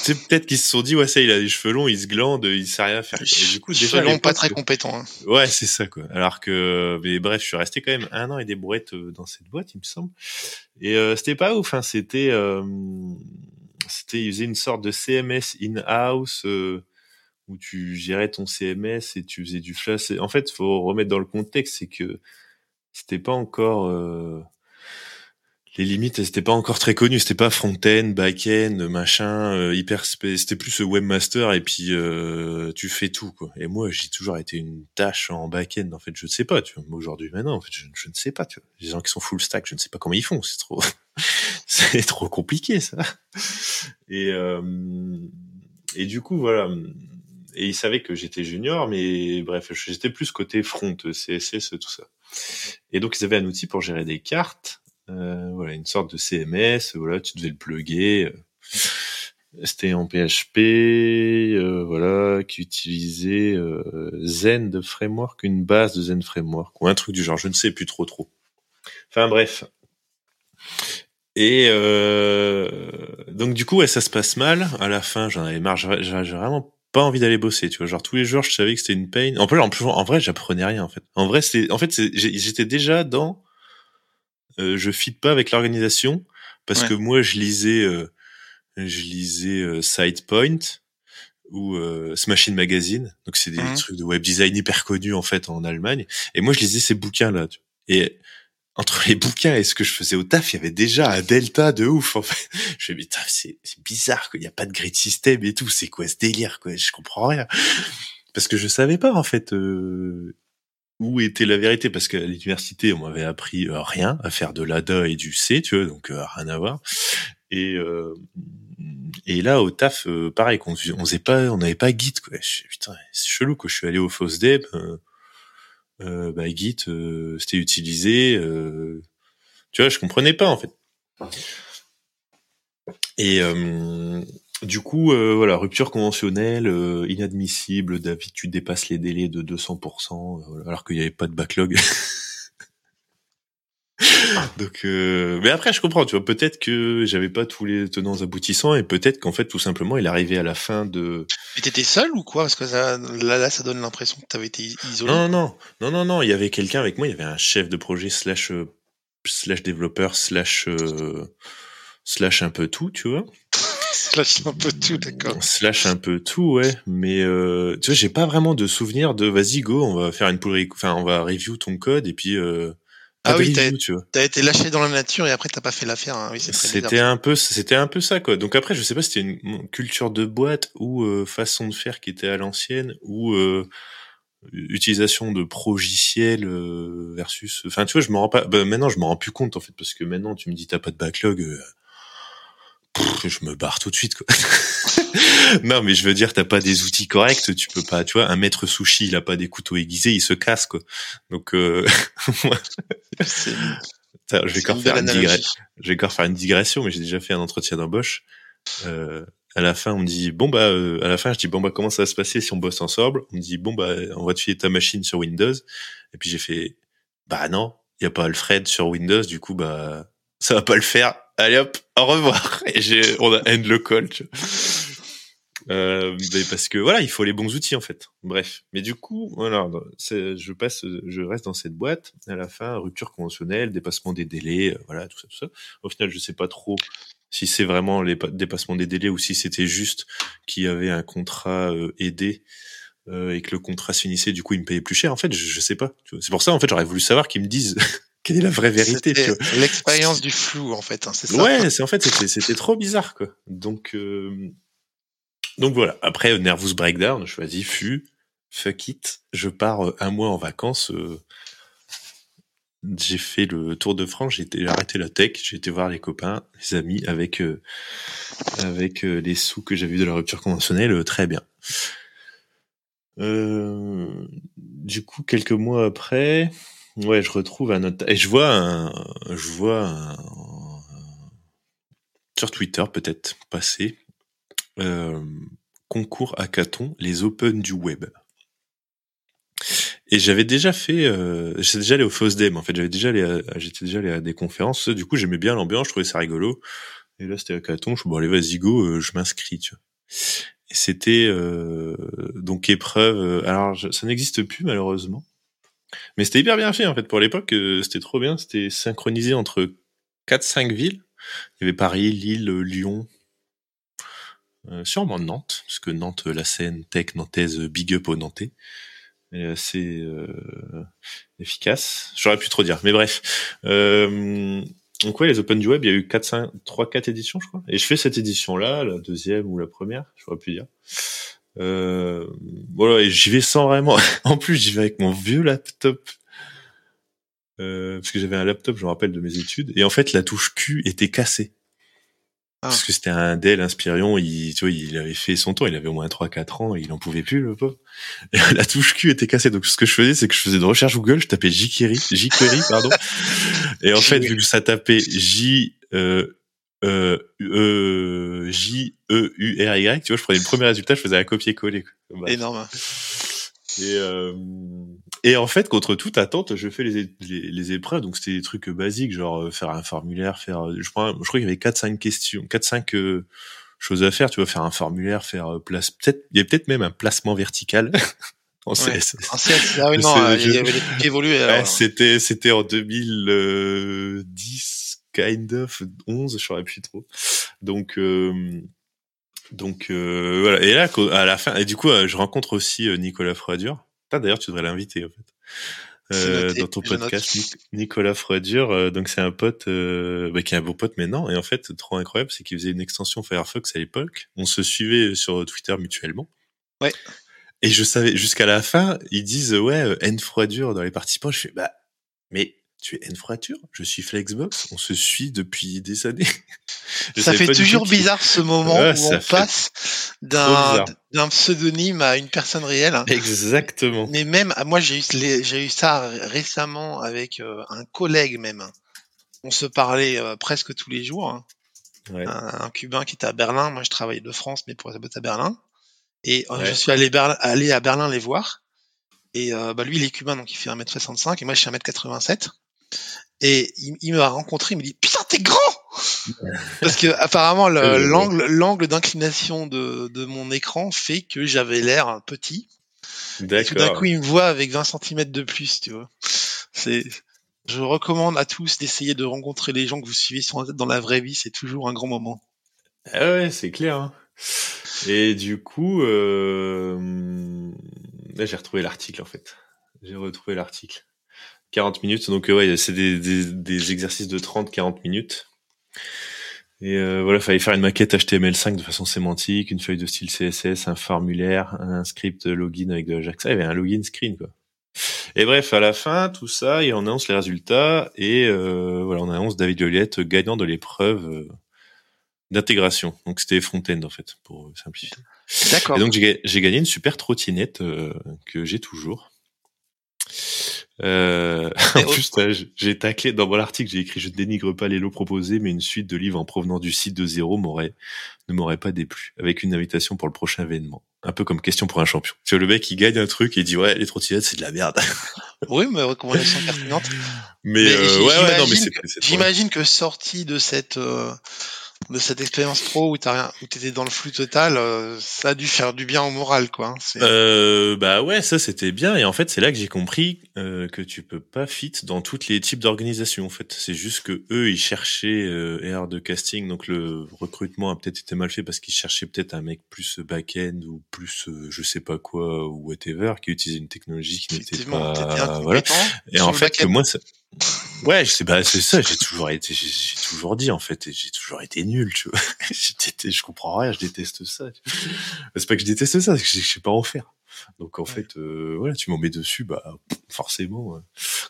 C'est peut-être qu'ils se sont dit, ouais, ça, il a les cheveux longs, il se glande, il sait rien faire. Et du coup, à Selon pas très compétent. hein. Ouais, c'est ça, quoi. Alors que, mais bref, je suis resté quand même un an et des brouettes euh, dans cette boîte, il me semble. Et euh, c'était pas ouf, hein. C'était, euh, c'était, ils faisaient une sorte de CMS in-house euh, où tu gérais ton CMS et tu faisais du flash. En fait, faut remettre dans le contexte, c'est que c'était pas encore euh, les limites, étaient pas encore très connues. C'était pas front-end, back-end, machin, euh, hyper. C'était plus euh, webmaster et puis euh, tu fais tout. Et moi, j'ai toujours été une tâche en back-end. En fait, je ne sais pas. Tu aujourd'hui, maintenant, en fait, je, ne sais pas. Tu les gens qui sont full stack, je ne sais pas comment ils font. C'est trop, c'est trop compliqué ça. Et euh, et du coup, voilà. Et ils savaient que j'étais junior, mais bref, j'étais plus côté front, CSS, tout ça. Et donc, ils avaient un outil pour gérer des cartes. Euh, voilà, une sorte de CMS. Voilà, tu devais le plugger. euh, C'était en PHP, euh, voilà, qui utilisait euh, Zen de framework, une base de Zen framework ou un truc du genre. Je ne sais plus trop trop. Enfin bref. Et euh, donc du coup, ouais, ça se passe mal. À la fin, j'en avais marre. J'avais vraiment pas envie d'aller bosser. Tu vois, genre tous les jours, je savais que c'était une pain. En plus, en plus, en vrai, j'apprenais rien en fait. En vrai, c'est, en fait, j'étais déjà dans. Euh, je fit pas avec l'organisation parce Ouais. que moi, je lisais, euh, je lisais euh, SidePoint ou euh, Smashing Magazine. Donc c'est des Mhm. trucs de web design hyper connus en fait en Allemagne. Et moi, je lisais ces bouquins là. Et entre les bouquins et ce que je faisais au taf, il y avait déjà un delta de ouf, en fait. Je me dis, putain, c'est, c'est bizarre, qu'il n'y a pas de grid system et tout. C'est quoi ce délire, quoi? Je comprends rien. parce que je savais pas en fait où était la vérité? Parce qu'à l'université on m'avait appris rien à faire de l'ADA et du C tu vois donc rien à voir. Et et là au taf pareil qu'on on faisait pas on n'avait pas Git quoi. Putain c'est chelou que je suis allé au FOSDEB euh, bah, Git c'était utilisé tu vois je comprenais pas en fait. Et euh, du coup, euh, voilà, rupture conventionnelle, euh, inadmissible. David, tu dépasses les délais de 200%, alors qu'il n'y avait pas de backlog. Donc, mais après, je comprends. Tu vois, peut-être que j'avais pas tous les tenants aboutissants, et peut-être qu'en fait, tout simplement, il arrivait à la fin de. Mais t'étais seul ou quoi? Parce que ça, là, là, ça donne l'impression que t'avais été isolé. Non, non, non, non, non. Il y avait quelqu'un avec moi. Il y avait un chef de projet slash slash développeur slash slash un peu tout, tu vois. Slash un peu tout, d'accord. Slash un peu tout, ouais. Mais euh, tu vois, j'ai pas vraiment de souvenir de vas-y go, on va faire une pull, enfin on va review ton code et puis. Euh, ah oui, t'as été lâché dans la nature et après t'as pas fait l'affaire. Hein. Oui, c'était un peu, c'était un peu ça quoi. Donc après, je sais pas si c'était une culture de boîte ou euh, façon de faire qui était à l'ancienne ou euh, utilisation de progiciel euh, versus. Enfin, tu vois, je me rends pas. Bah, maintenant, je me rends plus compte en fait parce que maintenant, tu me dis t'as pas de backlog je me barre tout de suite quoi. non mais je veux dire t'as pas des outils corrects, tu peux pas, tu vois, un maître sushi il a pas des couteaux aiguisés, il se casse quoi. Donc euh... je vais encore faire une digression. Je vais encore faire une digression, mais j'ai déjà fait un entretien d'embauche. Euh, à la fin, on me dit bon bah euh, à la fin je dis bon bah comment ça va se passer si on bosse ensemble? On me dit bon bah on va te filer ta machine sur Windows. Et puis j'ai fait bah non, il y a pas Alfred sur Windows, du coup bah ça va pas le faire allez hop, au revoir. Et j'ai, on a end le call. Tu vois. Euh, mais parce que voilà, il faut les bons outils en fait. Bref, mais du coup, voilà, je passe, je reste dans cette boîte. À la fin, rupture conventionnelle, dépassement des délais, euh, voilà, tout ça, tout ça. Au final, je sais pas trop si c'est vraiment les dépassements des délais ou si c'était juste qu'il y avait un contrat euh, aidé euh, et que le contrat finissait, du coup, il me payait plus cher. En fait, je, je sais pas. C'est pour ça, en fait, j'aurais voulu savoir qu'ils me disent quelle est la vraie vérité L'expérience du flou, en fait, hein, c'est ça. Ouais, c'est en fait c'était trop bizarre, quoi. Donc euh, donc voilà. Après Nervous Breakdown, je choisis FU, fuck it, je pars euh, un mois en vacances. Euh, j'ai fait le tour de France, j'ai arrêté la tech, j'ai été voir les copains, les amis, avec avec les sous que j'avais de la rupture conventionnelle, très bien. du coup, quelques mois après, Ouais, je retrouve un autre. Et je vois un. Je vois un. Sur Twitter, peut-être, passer. Euh, concours hackathon, les Open du web. Et j'avais déjà fait, euh, j'étais déjà allé au FOSDEM, en fait, j'avais déjà allé j'étais déjà allé à des conférences, du coup, j'aimais bien l'ambiance, je trouvais ça rigolo. Et là, c'était hackathon, je suis bon, allez, vas-y, go, euh, je m'inscris, tu vois. Et c'était, euh, donc, épreuve, euh, alors, ça n'existe plus, malheureusement. Mais c'était hyper bien fait en fait pour l'époque, euh, c'était trop bien, c'était synchronisé entre 4-5 villes. Il y avait Paris, Lille, Lyon, euh, sûrement Nantes, parce que Nantes, la scène tech nantaise, big up au Nantais, est assez euh, efficace. J'aurais pu trop dire, mais bref. Euh, donc ouais, les Open du Web, il y a eu 4, 5, 3, 4 éditions, je crois. Et je fais cette édition-là, la deuxième ou la première, j'aurais pu dire. Euh, voilà, et j'y vais sans vraiment. en plus, j'y vais avec mon vieux laptop. Euh, parce que j'avais un laptop, je me rappelle de mes études, et en fait la touche Q était cassée. Ah. Parce que c'était un Dell Inspiron, il, tu vois, il avait fait son tour, il avait au moins 3-4 ans, il en pouvait plus, le pauvre. Et la touche Q était cassée, donc ce que je faisais, c'est que je faisais de recherche Google, je tapais jQuery, jQuery, pardon. et en fait, vu que ça tapait J, euh, euh, e, J E U R Y tu vois je prenais le premier résultat je faisais un copier-coller énorme. Et euh, et en fait contre toute attente je fais les, les, épreuves. Donc c'était des trucs basiques genre euh, faire un formulaire faire je crois je crois qu'il y avait 4 5 questions 4 5 choses à faire tu vois faire un formulaire faire place peut-être il y a peut-être même un placement vertical. En CS. ah oui, non, il y avait des trucs évolués. Ouais, c'était, c'était en 2010, kind of 11, je saurais plus trop. Donc euh, donc euh, voilà. Et là, à la fin, et du coup, euh, je rencontre aussi Nicolas Froidure. D'ailleurs, tu devrais l'inviter en fait. dans ton podcast, Nicolas Froidure. donc c'est un pote bah, qui est un beau pote maintenant. Et en fait, trop incroyable, c'est qu'il faisait une extension Firefox à l'époque. On se suivait sur Twitter mutuellement. Ouais. Et je savais, jusqu'à la fin, ils disent, ouais, N froidure dans les participants. Je fais, bah, mais tu es N froidure? Je suis Flexbox. On se suit depuis des années. ça fait toujours bizarre ce moment où on passe d'un, d'un pseudonyme à une personne réelle. Exactement. Mais même, ah, moi, j'ai eu, j'ai eu ça récemment avec euh, un collègue même. On se parlait euh, presque tous les jours. Hein. Un, Cubain qui était à Berlin. Moi, je travaillais de France, mais pour être à Berlin. Et euh, je suis allé, à Berlin les voir. Et bah, lui, il est cubain, donc il fait 1m65, et moi, je suis 1m87. Et il, il m'a rencontré, il me dit Putain, t'es grand Parce que apparemment l'angle l'angle d'inclination de, de mon écran fait que j'avais l'air petit. D'accord. Tout d'un coup, il me voit avec 20 cm de plus, tu vois. C'est je recommande à tous d'essayer de rencontrer les gens que vous suivez sur dans la vraie vie, c'est toujours un grand moment. Ah ouais, c'est clair. Hein. Et du coup, euh... là j'ai retrouvé l'article en fait. J'ai retrouvé l'article. 40 minutes, donc euh, ouais, c'est des, des, des, exercices de 30-40 minutes. Et euh, voilà, fallait faire une maquette HTML5 de façon sémantique, une feuille de style CSS, un formulaire, un script login avec de l'Ajax. Il y avait un login screen quoi. Et bref, à la fin, tout ça, et on annonce les résultats et euh, voilà, on annonce David Joliette gagnant de l'épreuve euh, d'intégration. Donc c'était Front-End en fait, pour simplifier. D'accord. Et donc j'ai gagné une super trottinette euh, que j'ai toujours. Euh, en plus, j'ai taclé dans mon article, j'ai écrit je ne dénigre pas les lots proposés, mais une suite de livres en provenant du site de zéro m'aurait ne m'aurait pas déplu. Avec une invitation pour le prochain événement, un peu comme question pour un champion. Tu vois le mec il gagne un truc et il dit ouais les trottinettes c'est de la merde. Oui, mais recommandation pertinente. Mais, mais euh, ouais, ouais, non, mais j'imagine que sorti de cette euh, de cette expérience pro où t'as rien, où t'étais dans le flou total, euh, ça a dû faire du bien au moral, quoi. Hein, euh, bah ouais, ça c'était bien. Et en fait, c'est là que j'ai compris euh, que tu peux pas fit dans tous les types d'organisations. En fait, c'est juste que eux, ils cherchaient euh, de casting, donc le recrutement a peut-être été mal fait parce qu'ils cherchaient peut-être un mec plus back-end ou plus je sais pas quoi ou whatever qui utilisait une technologie qui n'était pas voilà. Et en fait, que moi, ça, Ouais, c'est bah c'est ça. J'ai toujours été, j'ai toujours dit en fait, j'ai toujours été nul. Tu vois, je comprends rien, je déteste ça. C'est pas que je déteste ça, c'est que je sais pas en faire. Donc en fait, euh, voilà, tu m'en mets dessus, bah forcément.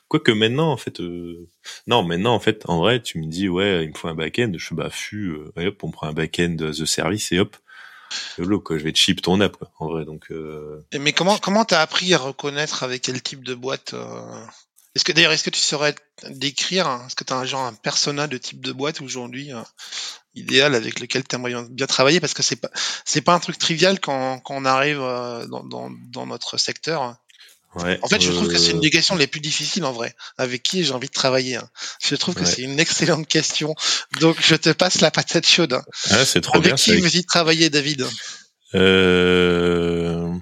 Quoique maintenant, en fait, euh... non, maintenant en fait, en vrai, tu me dis ouais, il me faut un back-end. Je fais bah fu, euh, hop, on prend un back-end as a service et hop, Lolo, quoi, je vais te chip ton app, quoi, en vrai. Donc. Euh... Mais comment comment t'as appris à reconnaître avec quel type de boîte euh, est-ce que d'ailleurs, est-ce que tu saurais décrire, hein, est-ce que tu as un genre un persona de type de boîte aujourd'hui euh, idéal avec lequel tu aimerais bien travailler? Parce que c'est pas c'est pas un truc trivial quand, quand on arrive euh, dans, dans, dans, notre secteur. Ouais, en fait, je trouve que c'est une des questions les plus difficiles en vrai. Avec qui j'ai envie de travailler hein? Je trouve que c'est une excellente question. Donc, je te passe la patate chaude. Hein. Ah, c'est trop Avec bien. qui veux-tu travailler, David? Euh...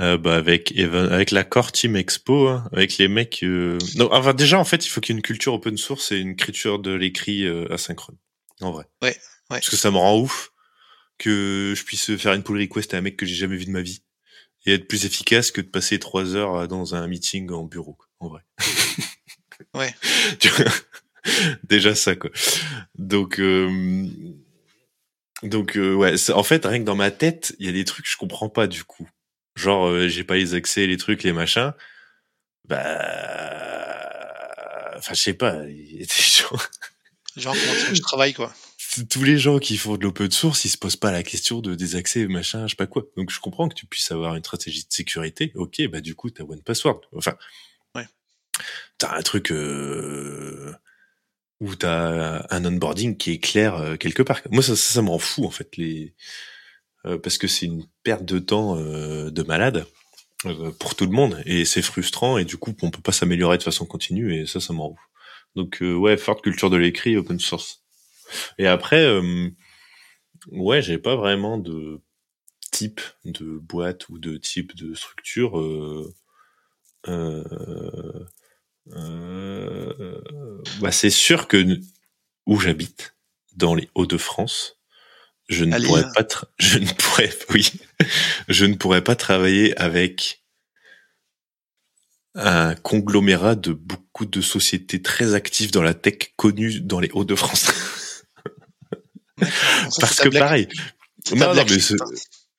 Euh, bah avec avec l'accord Team Expo, hein, avec les mecs. Euh... Non, enfin déjà en fait, il faut qu'il y ait une culture open source et une écriture de l'écrit euh, asynchrone. En vrai. Ouais, ouais. Parce que ça me rend ouf que je puisse faire une pull request à un mec que j'ai jamais vu de ma vie et être plus efficace que de passer trois heures euh, dans un meeting en bureau. En vrai. ouais. déjà ça quoi. Donc. Euh... Donc ouais, en fait, rien que dans ma tête, il y a des trucs que je comprends pas du coup genre euh, j'ai pas les accès, les trucs, les machins, bah, enfin je sais pas, il y a des gens. Genre comment je travaille quoi? Tous les gens qui font de l'open source, ils se posent pas la question de des accès, machin, je sais pas quoi. Donc je comprends que tu puisses avoir une stratégie de sécurité. Ok, bah du coup t'as one password. Enfin, ouais. T'as un truc euh, où t'as un onboarding qui est clair euh, quelque part. Moi ça, ça, ça me rend fou en fait les parce que c'est une perte de temps euh, de malade euh, pour tout le monde et c'est frustrant et du coup on peut pas s'améliorer de façon continue et ça ça m'en ouf. Donc ouais, forte culture de l'écrit open source. Et après ouais, j'ai pas vraiment de type de boîte ou de type de structure euh, euh, bah c'est sûr que où j'habite dans les Hauts-de-France je ne pourrais pas, je ne pourrais, oui, je ne pourrais pas travailler avec un conglomérat de beaucoup de sociétés très actives dans la tech connues dans les Hauts-de-France. Parce que pareil. Non, non, mais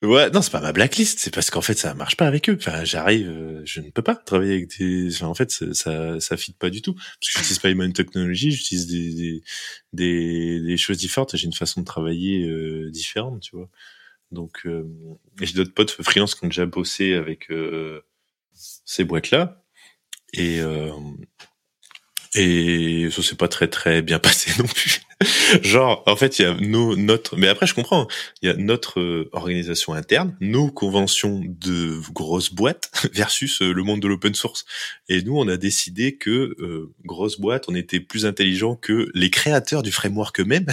Ouais, non, c'est pas ma blacklist, c'est parce qu'en fait ça marche pas avec eux. Enfin, j'arrive, euh, je ne peux pas travailler avec des. Enfin, en fait, ça, ça, ça fit pas du tout parce que j'utilise pas les mêmes technologies, j'utilise des, des, des choses différentes. J'ai une façon de travailler euh, différente, tu vois. Donc, euh, j'ai d'autres potes freelance qui ont déjà bossé avec euh, ces boîtes-là et euh, et ça s'est pas très très bien passé non plus. Genre, en fait, il y a nos, notre, mais après je comprends, il y a notre euh, organisation interne, nos conventions de grosses boîtes versus euh, le monde de l'open source. Et nous, on a décidé que euh, grosse boîte, on était plus intelligent que les créateurs du framework eux-mêmes.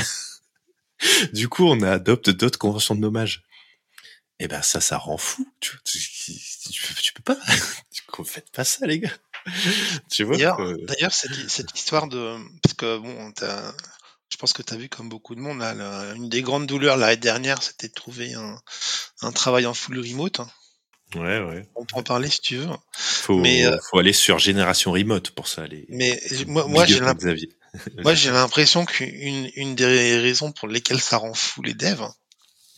du coup, on adopte d'autres conventions de nommage. Et ben ça, ça rend fou. Tu, tu, tu, tu peux pas. Faites pas ça, les gars. tu vois. D'ailleurs, euh, cette, cette histoire de, parce que bon, je pense que tu as vu comme beaucoup de monde, là, la- une des grandes douleurs l'année dernière, c'était de trouver un, un travail en full remote. hein. Ouais, ouais. On peut en parler si tu veux. Faut, Mais, euh, faut aller sur génération remote pour ça. Les... Mais moi, moi j'ai up à l'imp- Xavier. moi, j'ai l'impression qu'une une des raisons pour lesquelles ça rend fou les devs,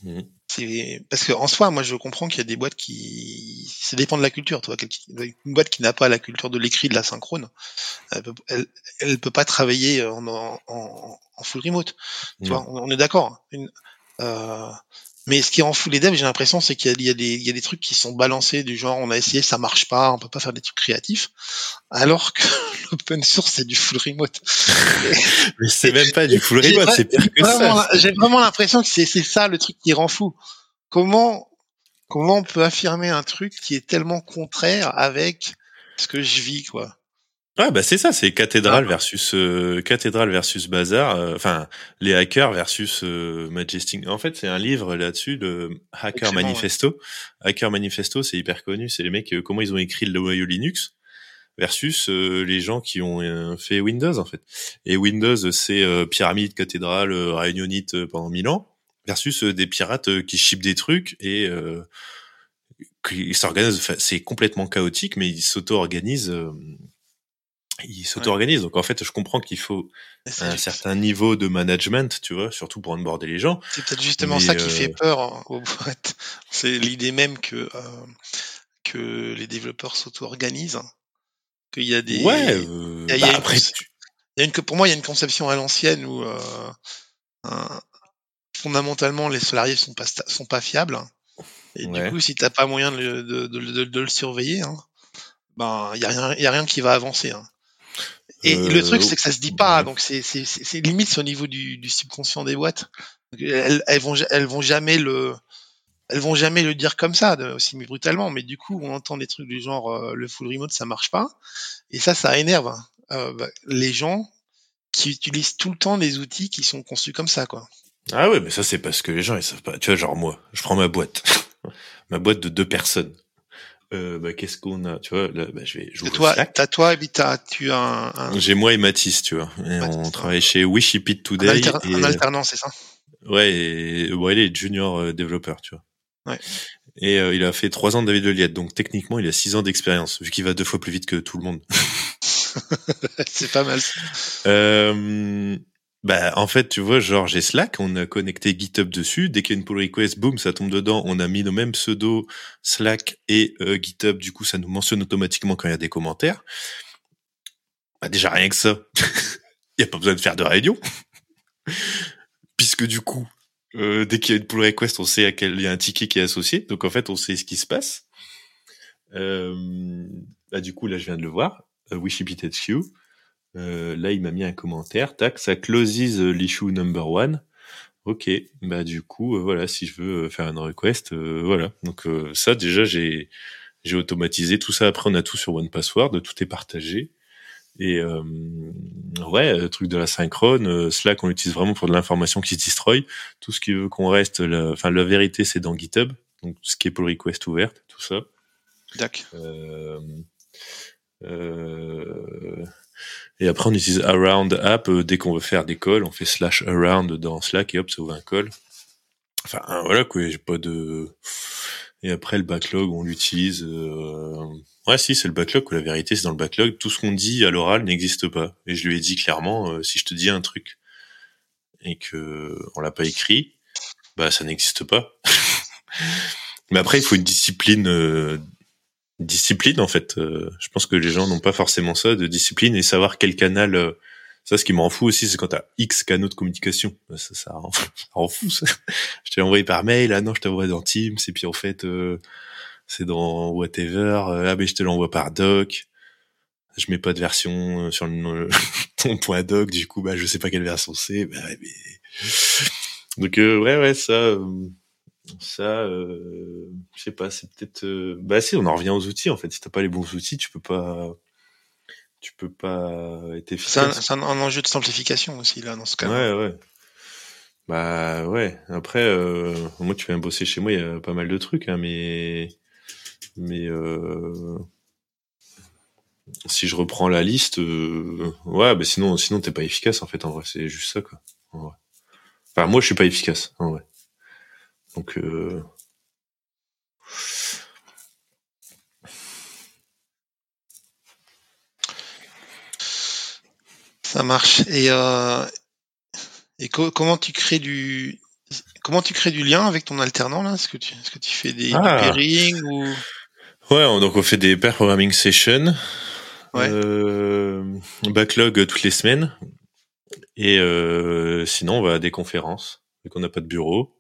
Mhm. c'est parce que en soi, moi, je comprends qu'il y a des boîtes qui, ça dépend de la culture. Toi, une boîte qui n'a pas la culture de l'écrit, de la synchrone, elle peut, elle, elle peut pas travailler en, en, en- en full remote. Tu vois, on, on est d'accord. Une- euh, mais ce qui rend fou les devs, j'ai l'impression, c'est qu'il y, y, a des- il y a des trucs qui sont balancés du genre, on a essayé, ça marche pas, on peut pas faire des trucs créatifs, alors que l'open source c'est du full remote. Mais c'est même pas du full remote, c'est pire que ça. J'ai vraiment l'impression que c'est c'est ça le truc qui rend fou. Comment comment on peut affirmer un truc qui est tellement contraire avec ce que je vis quoi? Ouais, bah c'est ça, c'est Ah. cathédrale versus euh, cathédrale versus bazar. euh, Enfin, les hackers versus euh, Majestic. En fait, c'est un livre là-dessus, le Hacker Excellent, Manifesto. Hacker Manifesto, c'est hyper connu. C'est les mecs euh, comment ils ont écrit le noyau Linux versus euh, les gens qui ont euh, fait Windows en fait. Et Windows, c'est euh, pyramide, cathédrale, réunionite pendant mille ans versus des pirates qui chipent des trucs et euh, qui s'organisent. C'est complètement chaotique, mais ils s'auto-organisent. Euh, ils s'auto-organisent. Donc en fait, je comprends qu'il faut un certain niveau de management, tu vois, surtout pour onboarder les gens. C'est peut-être justement Mais, ça qui euh, fait peur hein, aux boîtes. C'est l'idée même que euh, que les développeurs s'auto-organisent, hein. qu'il y a des ouais. euh, il y a- il y bah, a une après, cons- tu- il y a une, pour moi, il y a une conception à l'ancienne où euh, un- fondamentalement les salariés sont pas sta- sont pas fiables. hein. Et Ouais. du coup, si t'as pas moyen de, le- de, de, de- le surveiller, hein, ben il y a rien, il y a rien qui va avancer. hein. Et Euh, le truc, c'est que ça se dit pas, donc c'est limite au niveau du, du subconscient des boîtes. Elles, elles vont ja- elles vont jamais le elles vont jamais le dire comme ça, de- aussi brutalement. Mais du coup, on entend des trucs du genre euh, le full remote, ça marche pas. Et ça, ça énerve hein. Euh, bah, les gens qui utilisent tout le temps des outils qui sont conçus comme ça, quoi. Ah ouais, mais ça c'est parce que les gens ils savent pas. Tu vois, genre moi, je prends ma boîte, ma boîte de deux personnes. Euh, bah, qu'est-ce qu'on a? Tu vois, là, bah, je vais. Et j'ouvre toi, t'as toi, et puis t'as, tu as un, un, J'ai moi et Mathis, tu vois. Et Mathis, on travaille chez Wishipit Today. alter- et, un alternant, c'est ça? Ouais, et ouais, il est junior euh, développeur, tu vois. Ouais. Et euh, il a fait trois ans de David Leliette, donc techniquement il a six ans d'expérience, vu qu'il va deux fois plus vite que tout le monde. C'est pas mal. Euh, bah, en fait, tu vois, genre, j'ai Slack, on a connecté GitHub dessus. Dès qu'il y a une pull request, boum, ça tombe dedans. On a mis nos mêmes pseudos Slack et euh, GitHub. Du coup, ça nous mentionne automatiquement quand il y a des commentaires. Bah, déjà, rien que ça. Il n'y a pas besoin de faire de réunion. Puisque du coup, euh, dès qu'il y a une pull request, on sait à quel il y a un ticket qui est associé. Donc, en fait, on sait ce qui se passe. Euh, bah, du coup, là, je viens de le voir. Euh, Wishipit HQ. Euh, là, il m'a mis un commentaire. Tac, ça closes euh, l'issue number one. Ok, bah du coup, euh, voilà, si je veux euh, faire une request, euh, voilà. Donc euh, ça, déjà, j'ai j'ai automatisé tout ça. Après, on a tout sur One Password, tout est partagé. Et euh, ouais, le truc de la synchrone, Slack, on l'utilise vraiment pour de l'information qui se destroy. Tout ce qui veut qu'on reste, la, enfin la vérité, c'est dans GitHub. Donc tout ce qui est pull request ouverte, tout ça. D'accord. Euh, euh, et après, on utilise around app. euh, dès qu'on veut faire des calls, on fait slash around dans Slack et hop, ça ouvre un call. Enfin, voilà quoi, j'ai pas de. Et après, le backlog, on l'utilise. euh, Ouais, si, c'est le backlog. La vérité, c'est dans le backlog. Tout ce qu'on dit à l'oral n'existe pas. Et je lui ai dit clairement, euh, si je te dis un truc et que on l'a pas écrit, bah ça n'existe pas. Mais après, il faut une discipline, euh, discipline en fait. Euh, je pense que les gens n'ont pas forcément ça de discipline et savoir quel canal. euh, ça, ce qui m'en fout aussi, c'est quand t'as X canaux de communication. Ça, ça, rend- ça rend fou. Ça. Je t'ai envoyé par mail. Ah non, je t'envoie dans Teams. Et puis en fait, euh, c'est dans whatever. Euh, Ah mais je te l'envoie par doc. Je mets pas de version euh, sur le, ton point doc. Du coup, bah je sais pas quelle version c'est. Bah, mais... Donc euh, ouais, ouais, ça. Ça, euh, je sais pas, c'est peut-être. euh, Bah si, on en revient aux outils en fait. Si t'as pas les bons outils, tu peux pas, tu peux pas être efficace. c'est un- un enjeu de simplification aussi, là, dans ce cas. Ouais, ouais. Bah ouais. Après, euh, moi, tu viens bosser chez moi, il y a pas mal de trucs, hein, mais mais euh, si je reprends la liste, euh, ouais, bah sinon, sinon t'es pas efficace en fait. En vrai, c'est juste ça quoi. En vrai. Enfin, moi, je suis pas efficace en vrai. Donc euh, Ça marche. Et, euh, et co- comment tu crées du comment tu crées du lien avec ton alternant là? Est-ce que tu est-ce que tu fais des, Ah. du pairing ou? Ouais, on- donc on fait des pair programming sessions, Ouais. euh, backlog toutes les semaines, et euh, sinon on va à des conférences, vu qu'on n'a pas de bureau.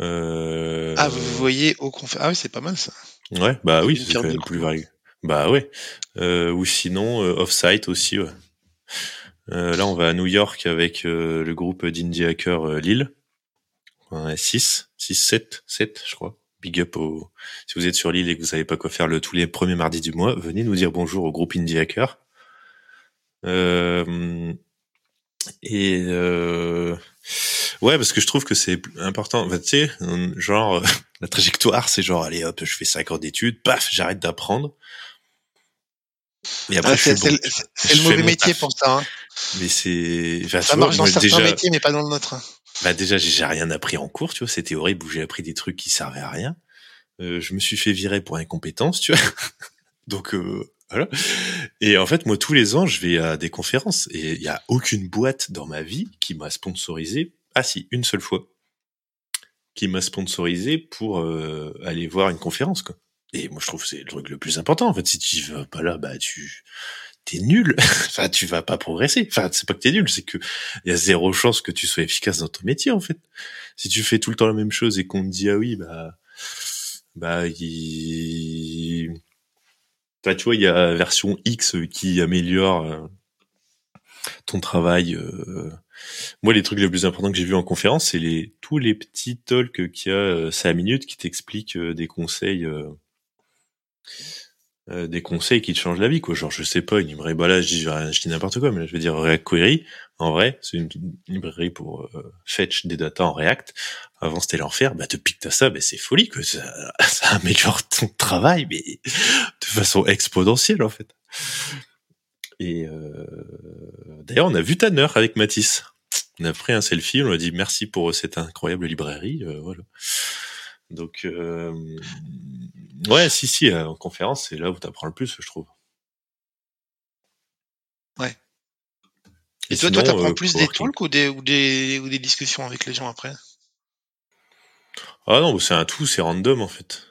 Euh, ah vous voyez au confé ah oui c'est pas mal ça. Ouais, bah oui, c'est quand même plus varié. Bah ouais. Euh, ou sinon euh, off-site aussi. Ouais. Euh, là, on va à New York avec euh, le groupe d'indie hackers euh, Lille. A 6, 6, 7, 7, je crois. Big up au... Si vous êtes sur l'île et que vous savez pas quoi faire le tous les premiers mardis du mois, venez nous dire bonjour au groupe Indie Hacker. Euh, et euh, ouais, parce que je trouve que c'est important. Enfin, tu sais, genre la trajectoire, c'est genre allez hop, je fais 5 ans d'études, paf, j'arrête d'apprendre. Et après, Ah, c'est bon. le, mauvais métier taf. pour ça. hein. Mais c'est, enfin, Ça vois, marche dans certains déjà, métiers mais pas dans le nôtre. bah déjà, j'ai j'ai rien appris en cours, tu vois. C'était horrible où j'ai appris des trucs qui servaient à rien. Euh, je me suis fait virer pour incompétence, tu vois. Donc euh, voilà. Et en fait, moi, tous les ans, je vais à des conférences et il y a aucune boîte dans ma vie qui m'a sponsorisé. Ah si, une seule fois, qui m'a sponsorisé pour euh, aller voir une conférence, quoi. Et moi, je trouve que c'est le truc le plus important. En fait, si tu vas pas là, bah tu t'es nul. enfin, tu vas pas progresser. Enfin, c'est pas que t'es nul, c'est que y a zéro chance que tu sois efficace dans ton métier, en fait. Si tu fais tout le temps la même chose et qu'on te dit ah oui, bah bah il tu vois, il y a version X qui améliore euh, ton travail. euh. Moi, les trucs les plus importants que j'ai vus en conférence, c'est les tous les petits talks qu'il y a euh, cinq minutes qui t'expliquent euh, des conseils, euh, euh, des conseils qui te changent la vie, quoi. Genre, je sais pas, une librairie, bah là, je dis, je dis n'importe quoi, mais là, je veux dire React Query. En vrai, c'est une librairie pour euh, fetch des datas en React. Avant, c'était l'enfer. Bah, depuis que t'as ça, bah, c'est folie, que ça, ça améliore ton travail, mais de façon exponentielle, en fait. Et euh, d'ailleurs, on a vu Tanner avec Matisse. On a pris un selfie, on lui a dit merci pour cette incroyable librairie. euh, voilà. Donc, euh, ouais, si, si, euh, en conférence, c'est là où t'apprends le plus, je trouve. Ouais. Et, toi, toi, t'apprends euh, plus des talks ou des, ou des ou des discussions avec les gens après? Ah non, c'est un tout, c'est random en fait.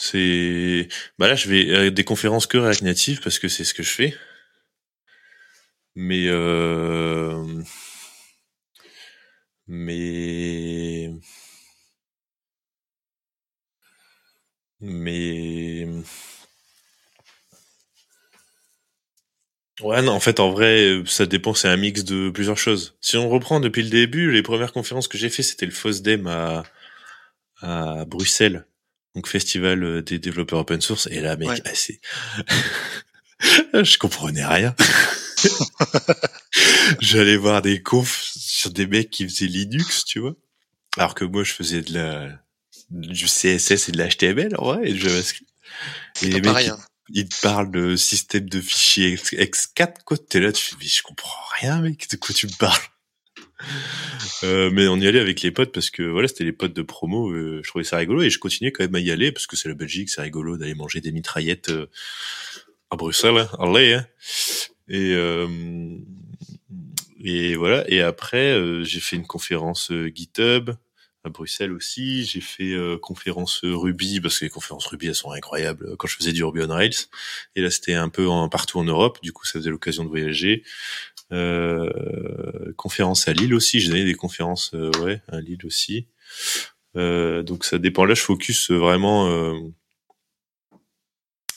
C'est bah là je vais à des conférences que React Native parce que c'est ce que je fais. Mais euh... mais mais Ouais, non, en fait, en vrai, ça dépend, c'est un mix de plusieurs choses. Si on reprend depuis le début, les premières conférences que j'ai fait, c'était le FOSDEM à, à Bruxelles. Donc, festival des développeurs open source. Et là, mec, Ouais. ah, c'est, je comprenais rien. J'allais voir des confs sur des mecs qui faisaient Linux, tu vois. Alors que moi, je faisais de la, du CSS et de l'HTML, en vrai, et du JavaScript. Et les mecs, pareil. hein. il te parle de système de fichiers X- X4, quoi. T'es là, tu fais, mais je comprends rien, mec. De quoi tu me parles? Euh, mais on y allait avec les potes parce que voilà, c'était les potes de promo. euh, je trouvais ça rigolo et je continuais quand même à y aller parce que c'est la Belgique, c'est rigolo d'aller manger des mitraillettes euh, à Bruxelles. hein. Allez, hein. Et euh, et voilà. Et après, euh, j'ai fait une conférence GitHub à Bruxelles aussi. J'ai fait conférence Ruby parce que les conférences Ruby elles sont incroyables quand je faisais du Ruby on Rails. Et là c'était un peu en, partout en Europe, du coup ça faisait l'occasion de voyager. Euh, conférence à Lille aussi, j'ai donné des conférences euh, ouais à Lille aussi. Euh, donc ça dépend. Là je focus vraiment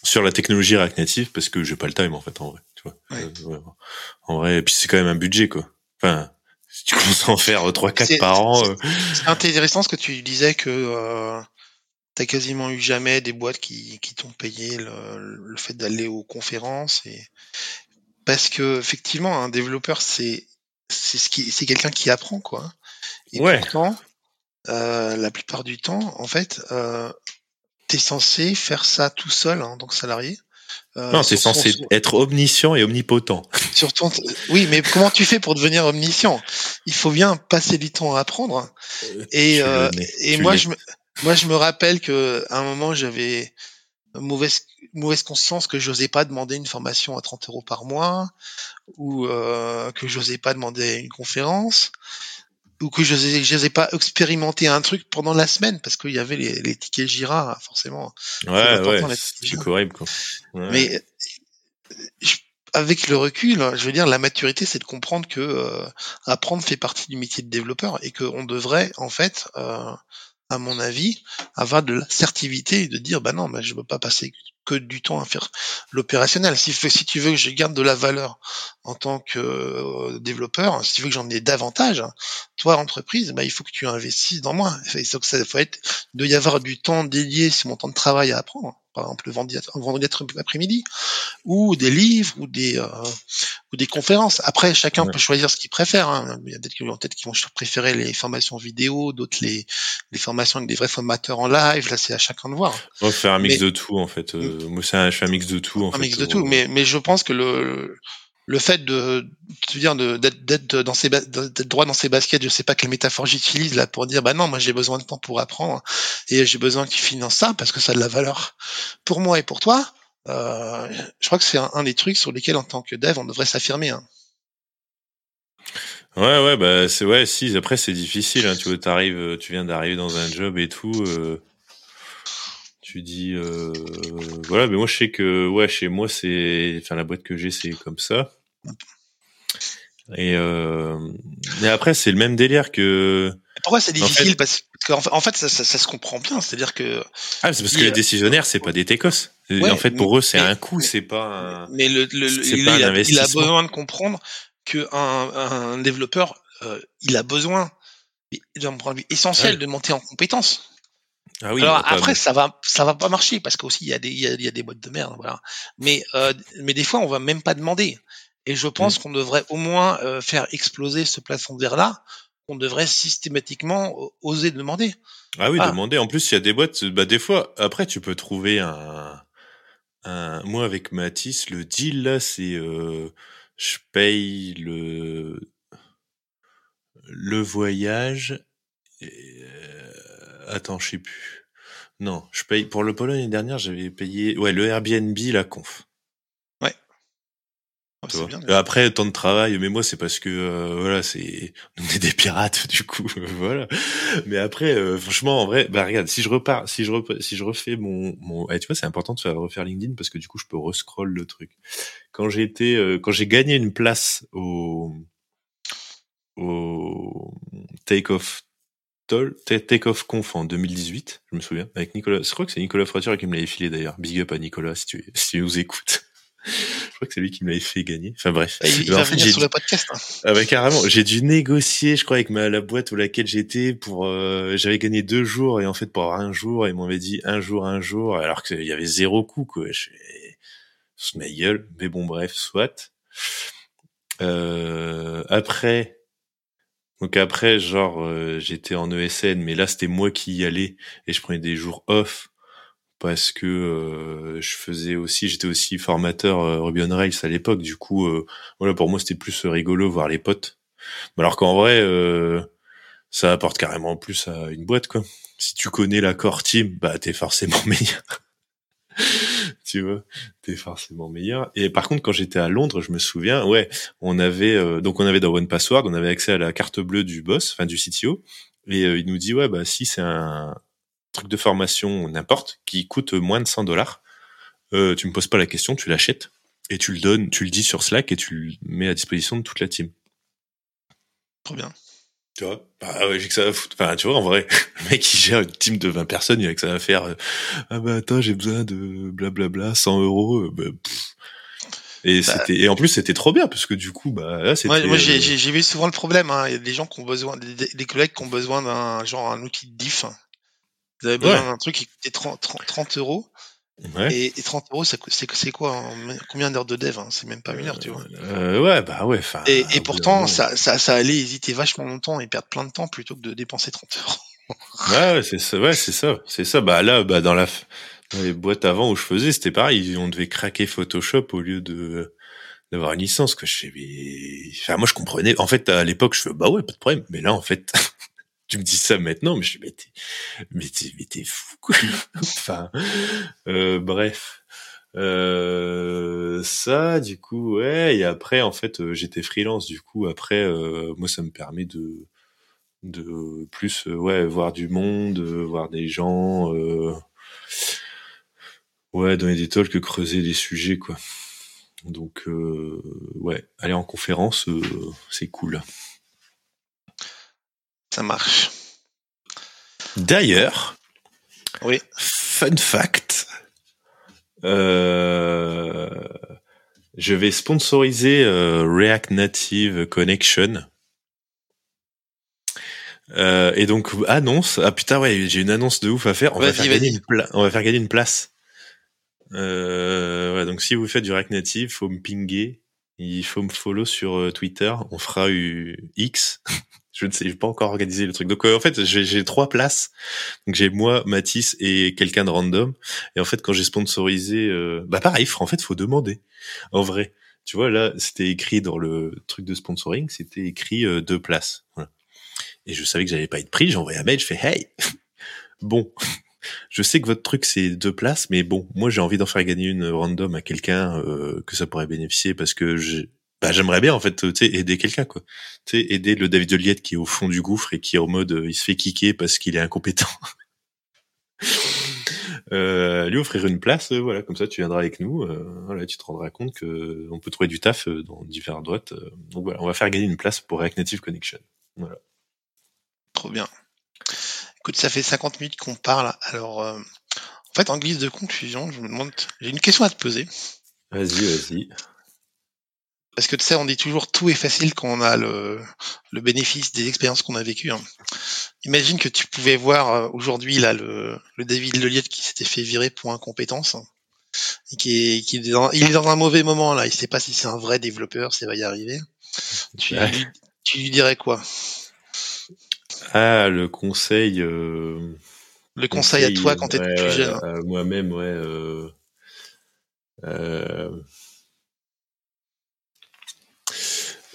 sur la technologie React Native parce que j'ai pas le time en fait en vrai. Tu vois. Ouais. en vrai, et puis c'est quand même un budget quoi. Enfin si tu commences à en faire 3-4 par an. Euh... C'est intéressant ce que tu disais que euh, t'as quasiment eu jamais des boîtes qui, qui t'ont payé le, le fait d'aller aux conférences et parce que effectivement un développeur c'est c'est ce qui c'est quelqu'un qui apprend quoi. Et Ouais. pourtant euh, la plupart du temps en fait euh, t'es censé faire ça tout seul hein, que salarié. Euh, Non, c'est censé être omniscient et omnipotent. sur ton- Oui, mais comment tu fais pour devenir omniscient? Il faut bien passer du temps à apprendre. Et, euh, et tu moi, je me, moi, je me rappelle que à un moment, j'avais mauvaise, mauvaise conscience que j'osais pas demander une formation à 30 euros par mois, ou euh, que j'osais pas demander une conférence, ou que j'osais, j'osais pas expérimenter un truc pendant la semaine parce qu'il y avait les, les tickets Jira, forcément. Ouais, ouais, c'est horrible, quoi. Ouais. Mais je- avec le recul, je veux dire, la maturité, c'est de comprendre que euh, apprendre fait partie du métier de développeur et qu'on devrait, en fait, euh, à mon avis, avoir de l'assertivité et de dire, bah non, bah, je veux pas passer que du temps à faire l'opérationnel. Si, tu veux que je garde de la valeur en tant que euh, développeur, si tu veux que j'en ai davantage, toi, entreprise, bah, il faut que tu investisses dans moi. Il faut que ça faut être, doit y avoir du temps dédié sur mon temps de travail à apprendre. Par exemple, le vendredi, vendredi après-midi, ou des livres, ou des, euh, ou des conférences. Après, chacun Ouais. peut choisir ce qu'il préfère. Hein. Il y a peut-être qui qui vont préférer les formations vidéo, d'autres les, les formations avec des vrais formateurs en live. Là, c'est à chacun de voir. Ouais, faire un mix mais- de tout, en fait. Euh, moi, c'est un- je fais un mix de tout, en un fait. mix de tout. Mais, mais je pense que le, le fait de, tu d'être, dans ses, d'être droit dans ses baskets, je sais pas quelle métaphore j'utilise là pour dire, bah non, moi j'ai besoin de temps pour apprendre et j'ai besoin que tu finances ça parce que ça a de la valeur pour moi et pour toi. Euh, je crois que c'est un, des trucs sur lesquels en tant que dev on devrait s'affirmer. Hein. Ouais, ouais, bah, c'est, ouais, si, après, c'est difficile, hein, tu vois, t'arrives, tu viens d'arriver dans un job et tout, euh, tu dis, euh, voilà, mais moi, je sais que, ouais, chez moi, c'est, enfin, la boîte que j'ai, c'est comme ça. Et, euh, mais après, c'est le même délire que, Pourquoi c'est En difficile? fait- Parce qu'en fait, en fait ça, ça, ça se comprend bien. C'est-à-dire que ah, c'est parce que les décisionnaires, c'est pas des. Ouais, en fait, pour eux, c'est un coût, c'est pas un, Mais le, le- le- C'est il, pas un a, il a besoin de comprendre que un, un développeur, euh, il a besoin, d'un point de vue essentiel, Ouais. de monter en compétences. Ah oui, Alors après, ça va, ça va pas marcher parce qu'aussi il y a des, il y a, il y a des boîtes de merde, voilà. Mais, euh, mais des fois, on va même pas demander. Et je pense Mm. qu'on devrait au moins euh, faire exploser ce plafond de verre-là. On devrait systématiquement oser demander. Ah oui, Ah. demander. En plus, il y a des boîtes, bah, des fois, après, tu peux trouver un, un, moi, avec Matisse, le deal, là, c'est, euh, je paye le, le voyage, attends, je sais plus. Non, je paye, pour le Pologne l'année dernière, j'avais payé, ouais, le Airbnb, la conf. Oh, bien. Euh, Après, temps de travail, mais moi, c'est parce que, euh, voilà, c'est, on est des pirates, du coup, euh, voilà. Mais après, euh, franchement, en vrai, bah, regarde, si je repars, si je, rep- si je refais mon, mon, eh, tu vois, c'est important de faire, refaire LinkedIn parce que du coup, je peux rescroll le truc. Quand j'ai été, euh, quand j'ai gagné une place au, au Take Off Tol- Ta- Take Off Conf en 2018, je me souviens, avec Nicolas, je crois que c'est Nicolas Froiture qui me l'avait filé d'ailleurs. Big up à Nicolas si tu, si tu nous écoutes. je crois que c'est lui qui me l'avait fait gagner. Enfin bref. Il, il Mais en va fait, venir j'ai sur le podcast. hein. ah bah carrément, j'ai dû négocier, je crois, avec ma la boîte où laquelle j'étais pour. euh, J'avais gagné deux jours et en fait pour un jour, ils m'avaient dit un jour, un jour, alors qu'il y avait zéro coup quoi. Je fais, ma gueule, mais bon bref, soit. Euh, après, donc après, genre euh, j'étais en ESN, mais là c'était moi qui y allais et je prenais des jours off parce que euh, je faisais aussi, j'étais aussi formateur euh, Ruby on Rails à l'époque. Du coup, euh, voilà, pour moi c'était plus rigolo voir les potes. Alors qu'en vrai, ça apporte carrément plus à une boîte, quoi. Si tu connais la core team, bah t'es forcément meilleur. tu vois, t'es forcément meilleur. Et par contre, quand j'étais à Londres, je me souviens, ouais, on avait euh, donc on avait dans One Password, on avait accès à la carte bleue du boss, enfin du CTO, Et il nous dit, ouais, bah, si c'est un truc de formation, n'importe, qui coûte moins de 100 dollars, euh, tu me poses pas la question, tu l'achètes et tu le donnes, tu le dis sur Slack et tu le mets à disposition de toute la team. Trop bien. Tu vois Bah ouais, j'ai que ça à foutre. Enfin, tu vois, en vrai, le mec, il gère une team de 20 personnes, il a que ça à faire. Euh, ah bah attends, j'ai besoin de blablabla, 100 euros. Euh, bah, et bah. c'était et en plus c'était trop bien parce que du coup bah là c'était. moi, moi j'ai euh, vu souvent le problème. Hein. Il y a des gens qui ont besoin, des, collègues qui ont besoin d'un genre un outil de diff. Vous avez besoin d'un truc qui coûtait 30, 30 euros. Et, 30 euros, c'est quoi Combien d'heures de dev hein? C'est même pas une heure, tu vois. Euh, ouais, bah ouais. Et, et pourtant, ça, ça, ça allait hésiter vachement longtemps et perdre plein de temps plutôt que de dépenser 30 euros. ouais, c'est ça. Ouais, c'est ça. C'est ça. Bah là, bah dans la dans les boîtes avant où je faisais, c'était pareil. On devait craquer Photoshop au lieu de d'avoir une licence. Que je sais, enfin moi je comprenais. En fait, à l'époque, je fais bah ouais, pas de problème. Mais là, en fait, tu me dis ça maintenant, mais je mais t'es, mais t'es, mais t'es fou, quoi. enfin, euh, bref. Euh, ça, du coup, ouais. Et après, en fait, euh, j'étais freelance. Du coup, après, euh, moi, ça me permet de, de plus, euh, ouais, voir du monde, voir des gens, ouais, donner des talks, creuser des sujets, quoi. Donc, ouais, aller en conférence, c'est cool. Ça marche. D'ailleurs, oui. fun fact, euh, je vais sponsoriser euh, React Native Connection. Euh, et donc annonce ah putain ouais j'ai une annonce de ouf à faire on va faire gagner une on va faire gagner une place ouais, donc si vous faites du React Native faut me pinguer il faut me follow sur Twitter on fera X je ne sais, j'ai pas encore organisé le truc. Donc euh, en fait, j'ai trois places. Donc j'ai moi, Mathis et quelqu'un de random. Et en fait, quand j'ai sponsorisé, euh, bah pareil, en fait, faut demander. En vrai, tu vois là, c'était écrit dans le truc de sponsoring, c'était écrit euh, deux places. Voilà. Et je savais que j'allais pas être pris. J'ai un mail, je fais hey, bon. Je sais que votre truc c'est deux places, mais bon, moi j'ai envie d'en faire gagner une random à quelqu'un que ça pourrait bénéficier parce que bah j'aimerais bien en fait aider quelqu'un quoi. Tu sais aider le David Oliette qui est au fond du gouffre et qui est en mode euh, il se fait kicker parce qu'il est incompétent. Euh, lui offrir une place euh, voilà comme ça tu viendras avec nous euh, voilà tu te rendras compte que on peut trouver du taf dans diverses droites donc voilà on va faire gagner une place pour React Native Connection. Voilà. Trop bien. Écoute ça fait 50 minutes qu'on parle alors en fait en guise de conclusion je me demande j'ai une question à te poser. Vas-y vas-y parce que tu sais, on dit toujours tout est facile quand on a le, le bénéfice des expériences qu'on a vécues. Hein. Imagine que tu pouvais voir euh, aujourd'hui là le, le David Leliette qui s'était fait virer pour incompétence hein, et qui est, qui est dans, il est dans un mauvais moment là. Il sait pas si c'est un vrai développeur, s'il va y arriver. Tu, lui, tu lui dirais quoi? Ah, le conseil. Euh... Le conseil, à toi quand tu étais plus jeune. Euh, moi-même, ouais. Euh... Euh...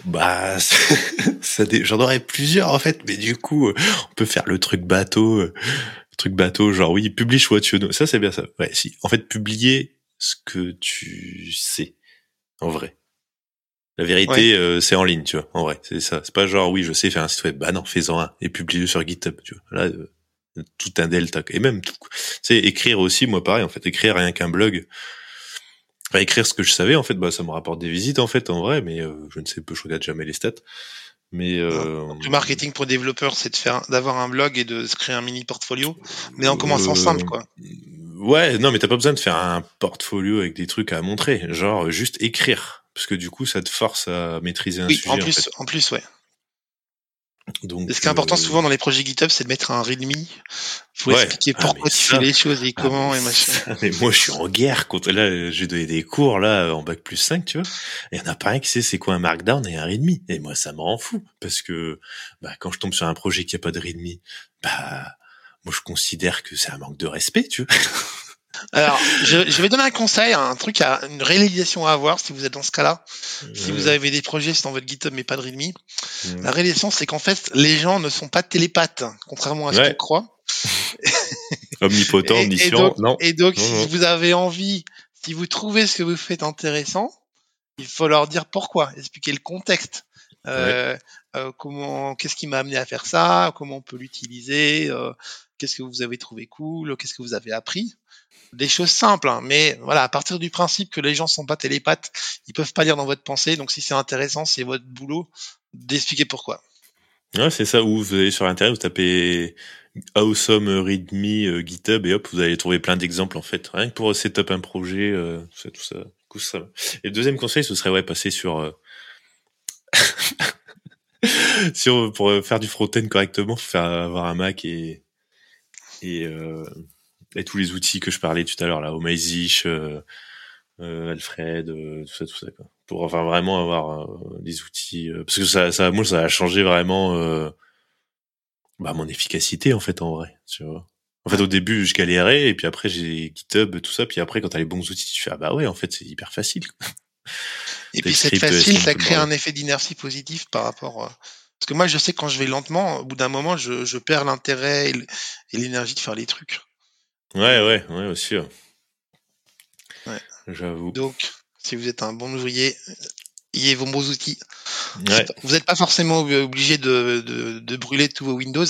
Bah, ça, j'en aurais plusieurs en fait, mais du coup, on peut faire le truc bateau, le truc bateau, genre oui, publish what you know. Ça c'est bien ça. Ouais, si. En fait, publier ce que tu sais, en vrai. La vérité, euh, c'est en ligne, tu vois. En vrai, c'est ça. C'est pas genre oui, je sais faire un site web. Bah non, fais-en un et publie-le sur GitHub, tu vois. Là, euh, tout un delta et même, tu sais, écrire aussi, moi pareil. En fait, écrire rien qu'un blog Enfin, écrire ce que je savais, en fait, bah, ça me rapporte des visites, en fait, en vrai, mais euh, je ne sais pas, je regarde jamais les stats. Mais euh, le marketing pour développeurs, c'est de faire, d'avoir un blog et de se créer un mini portfolio, mais en commençant euh, simple, quoi. Ouais, non, mais t'as pas besoin de faire un portfolio avec des trucs à montrer, genre juste écrire, parce que du coup, ça te force à maîtriser un sujet. En plus, en plus, ouais. Donc, ce qui est important euh, souvent dans les projets GitHub, c'est de mettre un readme. Faut expliquer ah, pourquoi tu fais les choses et ah, comment et machin. mais moi, je suis en guerre contre, là, j'ai donné des cours, là, en bac plus 5, tu vois. Il y en a pas un qui sait c'est quoi un markdown et un readme. Et moi, ça me rend fou. Parce que, bah, quand je tombe sur un projet qui a pas de readme, bah, moi, je considère que c'est un manque de respect, tu vois. Alors, je, vais donner un conseil, un truc, à, une réalisation à avoir si vous êtes dans ce cas-là. Si vous avez des projets dans votre GitHub mais pas de README, la réalisation c'est qu'en fait, les gens ne sont pas télépathes, contrairement à ce qu'on croit. Omnipotent, omniscient, non. Et donc, si vous avez envie, si vous trouvez ce que vous faites intéressant, il faut leur dire pourquoi, expliquer le contexte. Euh, euh, comment, qu'est-ce qui m'a amené à faire ça Comment on peut l'utiliser euh, Qu'est-ce que vous avez trouvé cool Qu'est-ce que vous avez appris Des choses simples, hein, mais voilà, à partir du principe que les gens sont pas télépathes, ils peuvent pas lire dans votre pensée. Donc si c'est intéressant, c'est votre boulot d'expliquer pourquoi. Ouais, c'est ça. Où vous allez sur internet, vous tapez Awesome Readme euh, GitHub et hop, vous allez trouver plein d'exemples en fait. Rien que pour setup un projet, euh, tout ça, tout ça. Et deuxième conseil, ce serait ouais passer sur euh, pour faire du front-end correctement, faire avoir un Mac et euh, et tous les outils que je parlais tout à l'heure là, Omazish, euh, euh, Alfred, euh, tout ça, tout ça quoi. Pour enfin vraiment avoir des outils parce que ça, ça, moi ça a changé vraiment bah, mon efficacité en fait en vrai, tu vois. En fait, au début, je galérais, et puis après, j'ai GitHub, tout ça, puis après, quand t'as les bons outils, tu fais, ah bah ouais, en fait, c'est hyper facile. Et puis, c'est facile, ça crée un effet d'inertie positif par rapport, parce que moi, je sais que quand je vais lentement, au bout d'un moment, je, je perds l'intérêt et l'énergie de faire les trucs. Ouais, ouais, ouais, aussi. Ouais. J'avoue. Donc, si vous êtes un bon ouvrier, ayez vos bons outils. Vous n'êtes pas forcément obligé de, de, de, brûler tous vos Windows.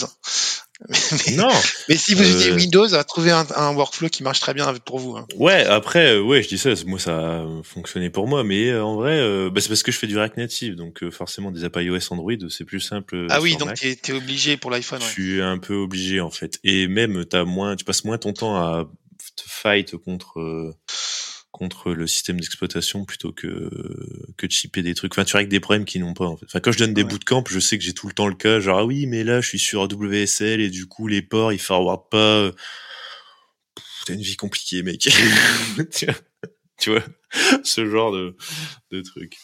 Mais, non. Mais si vous utilisez euh... Windows, trouvez un, un, workflow qui marche très bien pour vous. Hein. Ouais, après, euh, ouais, je dis ça, moi ça a fonctionné pour moi, mais euh, en vrai, euh, bah, c'est parce que je fais du React Native, donc forcément des apps iOS Android, c'est plus simple. Ah oui, donc tu es, obligé pour l'iPhone. Je suis un peu obligé en fait, et même as moins, tu passes moins ton temps à te fight contre contre le système d'exploitation plutôt que que de chipper des trucs. Enfin, tu règles des problèmes qui n'ont pas. En fait. Enfin, quand je donne des ouais. bootcamps, je sais que j'ai tout le temps le cas. Genre ah oui, mais là, je suis sur WSL et du coup, les ports, ils forward pas. T'as une vie compliquée, mec. tu vois, ce genre de de trucs.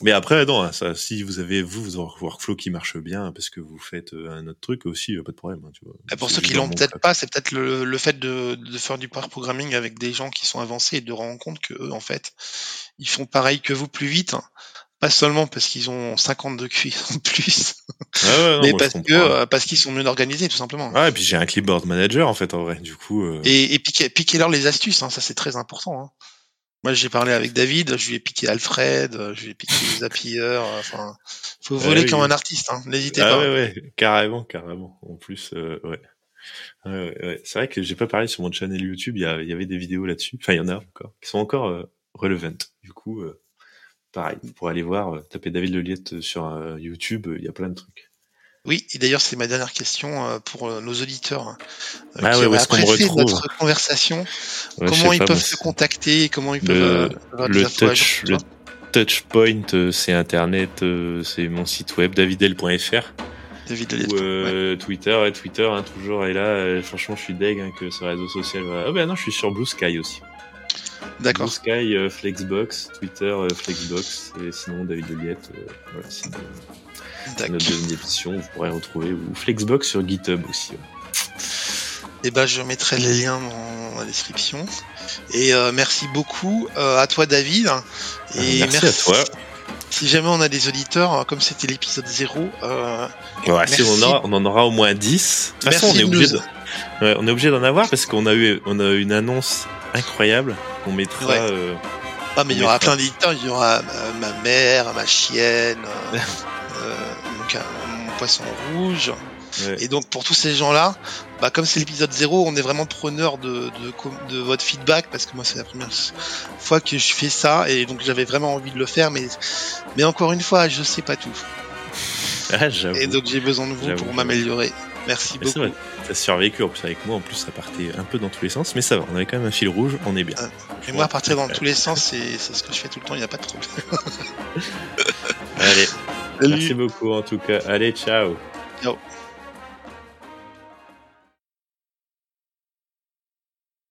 Mais après, non, hein, ça, si vous avez vous votre workflow qui marche bien parce que vous faites euh, un autre truc aussi, pas de problème. Hein, tu vois. Et pour ceux qui l'ont peut-être pas, c'est peut-être le, le, fait de, de, faire du pair programming avec des gens qui sont avancés et de rendre compte que eux, en fait, ils font pareil que vous plus vite. Hein. Pas seulement parce qu'ils ont 50 de QI en plus, ah ouais, non, mais parce que euh, parce qu'ils sont mieux organisés tout simplement. Ouais, et puis j'ai un clipboard manager en fait en vrai, du coup. Euh... Et, et piquez, piquez leur les astuces, hein, ça c'est très important. Hein. Moi, j'ai parlé avec David, je lui ai piqué Alfred, je lui ai piqué Zapier. Enfin, faut voler oui. comme un artiste, hein. n'hésitez ah, pas. Ouais, ouais, carrément, carrément. En plus, euh, ouais. ouais, ouais. C'est vrai que j'ai pas parlé sur mon channel YouTube. Il y, a, il y avait des vidéos là-dessus. Enfin, il y en a encore qui sont encore euh, relevant. Du coup, euh, pareil, pour aller voir, euh, taper David Leliette sur euh, YouTube, il y a plein de trucs. Oui, et d'ailleurs, c'est ma dernière question euh, pour nos auditeurs euh, ah qui ouais, apprécié notre conversation. Ouais, comment ils pas, peuvent se contacter Comment ils peuvent le, le touch, le Touchpoint, c'est Internet, c'est mon site web davidel.fr. David ou euh, ouais. Twitter, ouais, Twitter hein, toujours. Et là, franchement, je suis deg hein, que ce réseau social va. Oh ben non, je suis sur Blue Sky aussi. D'accord. Blue Sky, euh, Flexbox, Twitter, euh, Flexbox, et sinon David Deliette, voilà, sinon notre deuxième émission, vous pourrez retrouver ou Flexbox sur GitHub aussi. Et eh ben, je mettrai les liens dans la description. Et euh, merci beaucoup euh, à toi, David. Et merci, merci, à toi. Si jamais on a des auditeurs, comme c'était l'épisode 0, euh, ouais, si on, aura, on en aura au moins 10. De toute façon, on est obligé de... ouais, on est obligé d'en avoir parce qu'on a eu, on a une annonce incroyable qu'on mettra. Ouais. Euh, ah, mais il y aura plein d'éditeurs. Il y aura ma mère, ma chienne. Euh, mon, mon, poisson rouge. Ouais. Et donc pour tous ces gens-là, bah, comme c'est l'épisode 0, on est vraiment preneur de, de, de, votre feedback parce que moi c'est la première fois que je fais ça et donc j'avais vraiment envie de le faire, mais, mais encore une fois, je sais pas tout. Ah, et donc j'ai besoin de vous pour m'améliorer. Merci mais beaucoup. Ça survécu en plus avec moi, en plus ça partait un peu dans tous les sens, mais ça va, on avait quand même un fil rouge, on est bien. Ah. Et moi partir dans tous les sens, c'est ce que je fais tout le temps, il n'y a pas de problème. Allez. Salut. Merci beaucoup en tout cas. Allez, ciao. Ciao.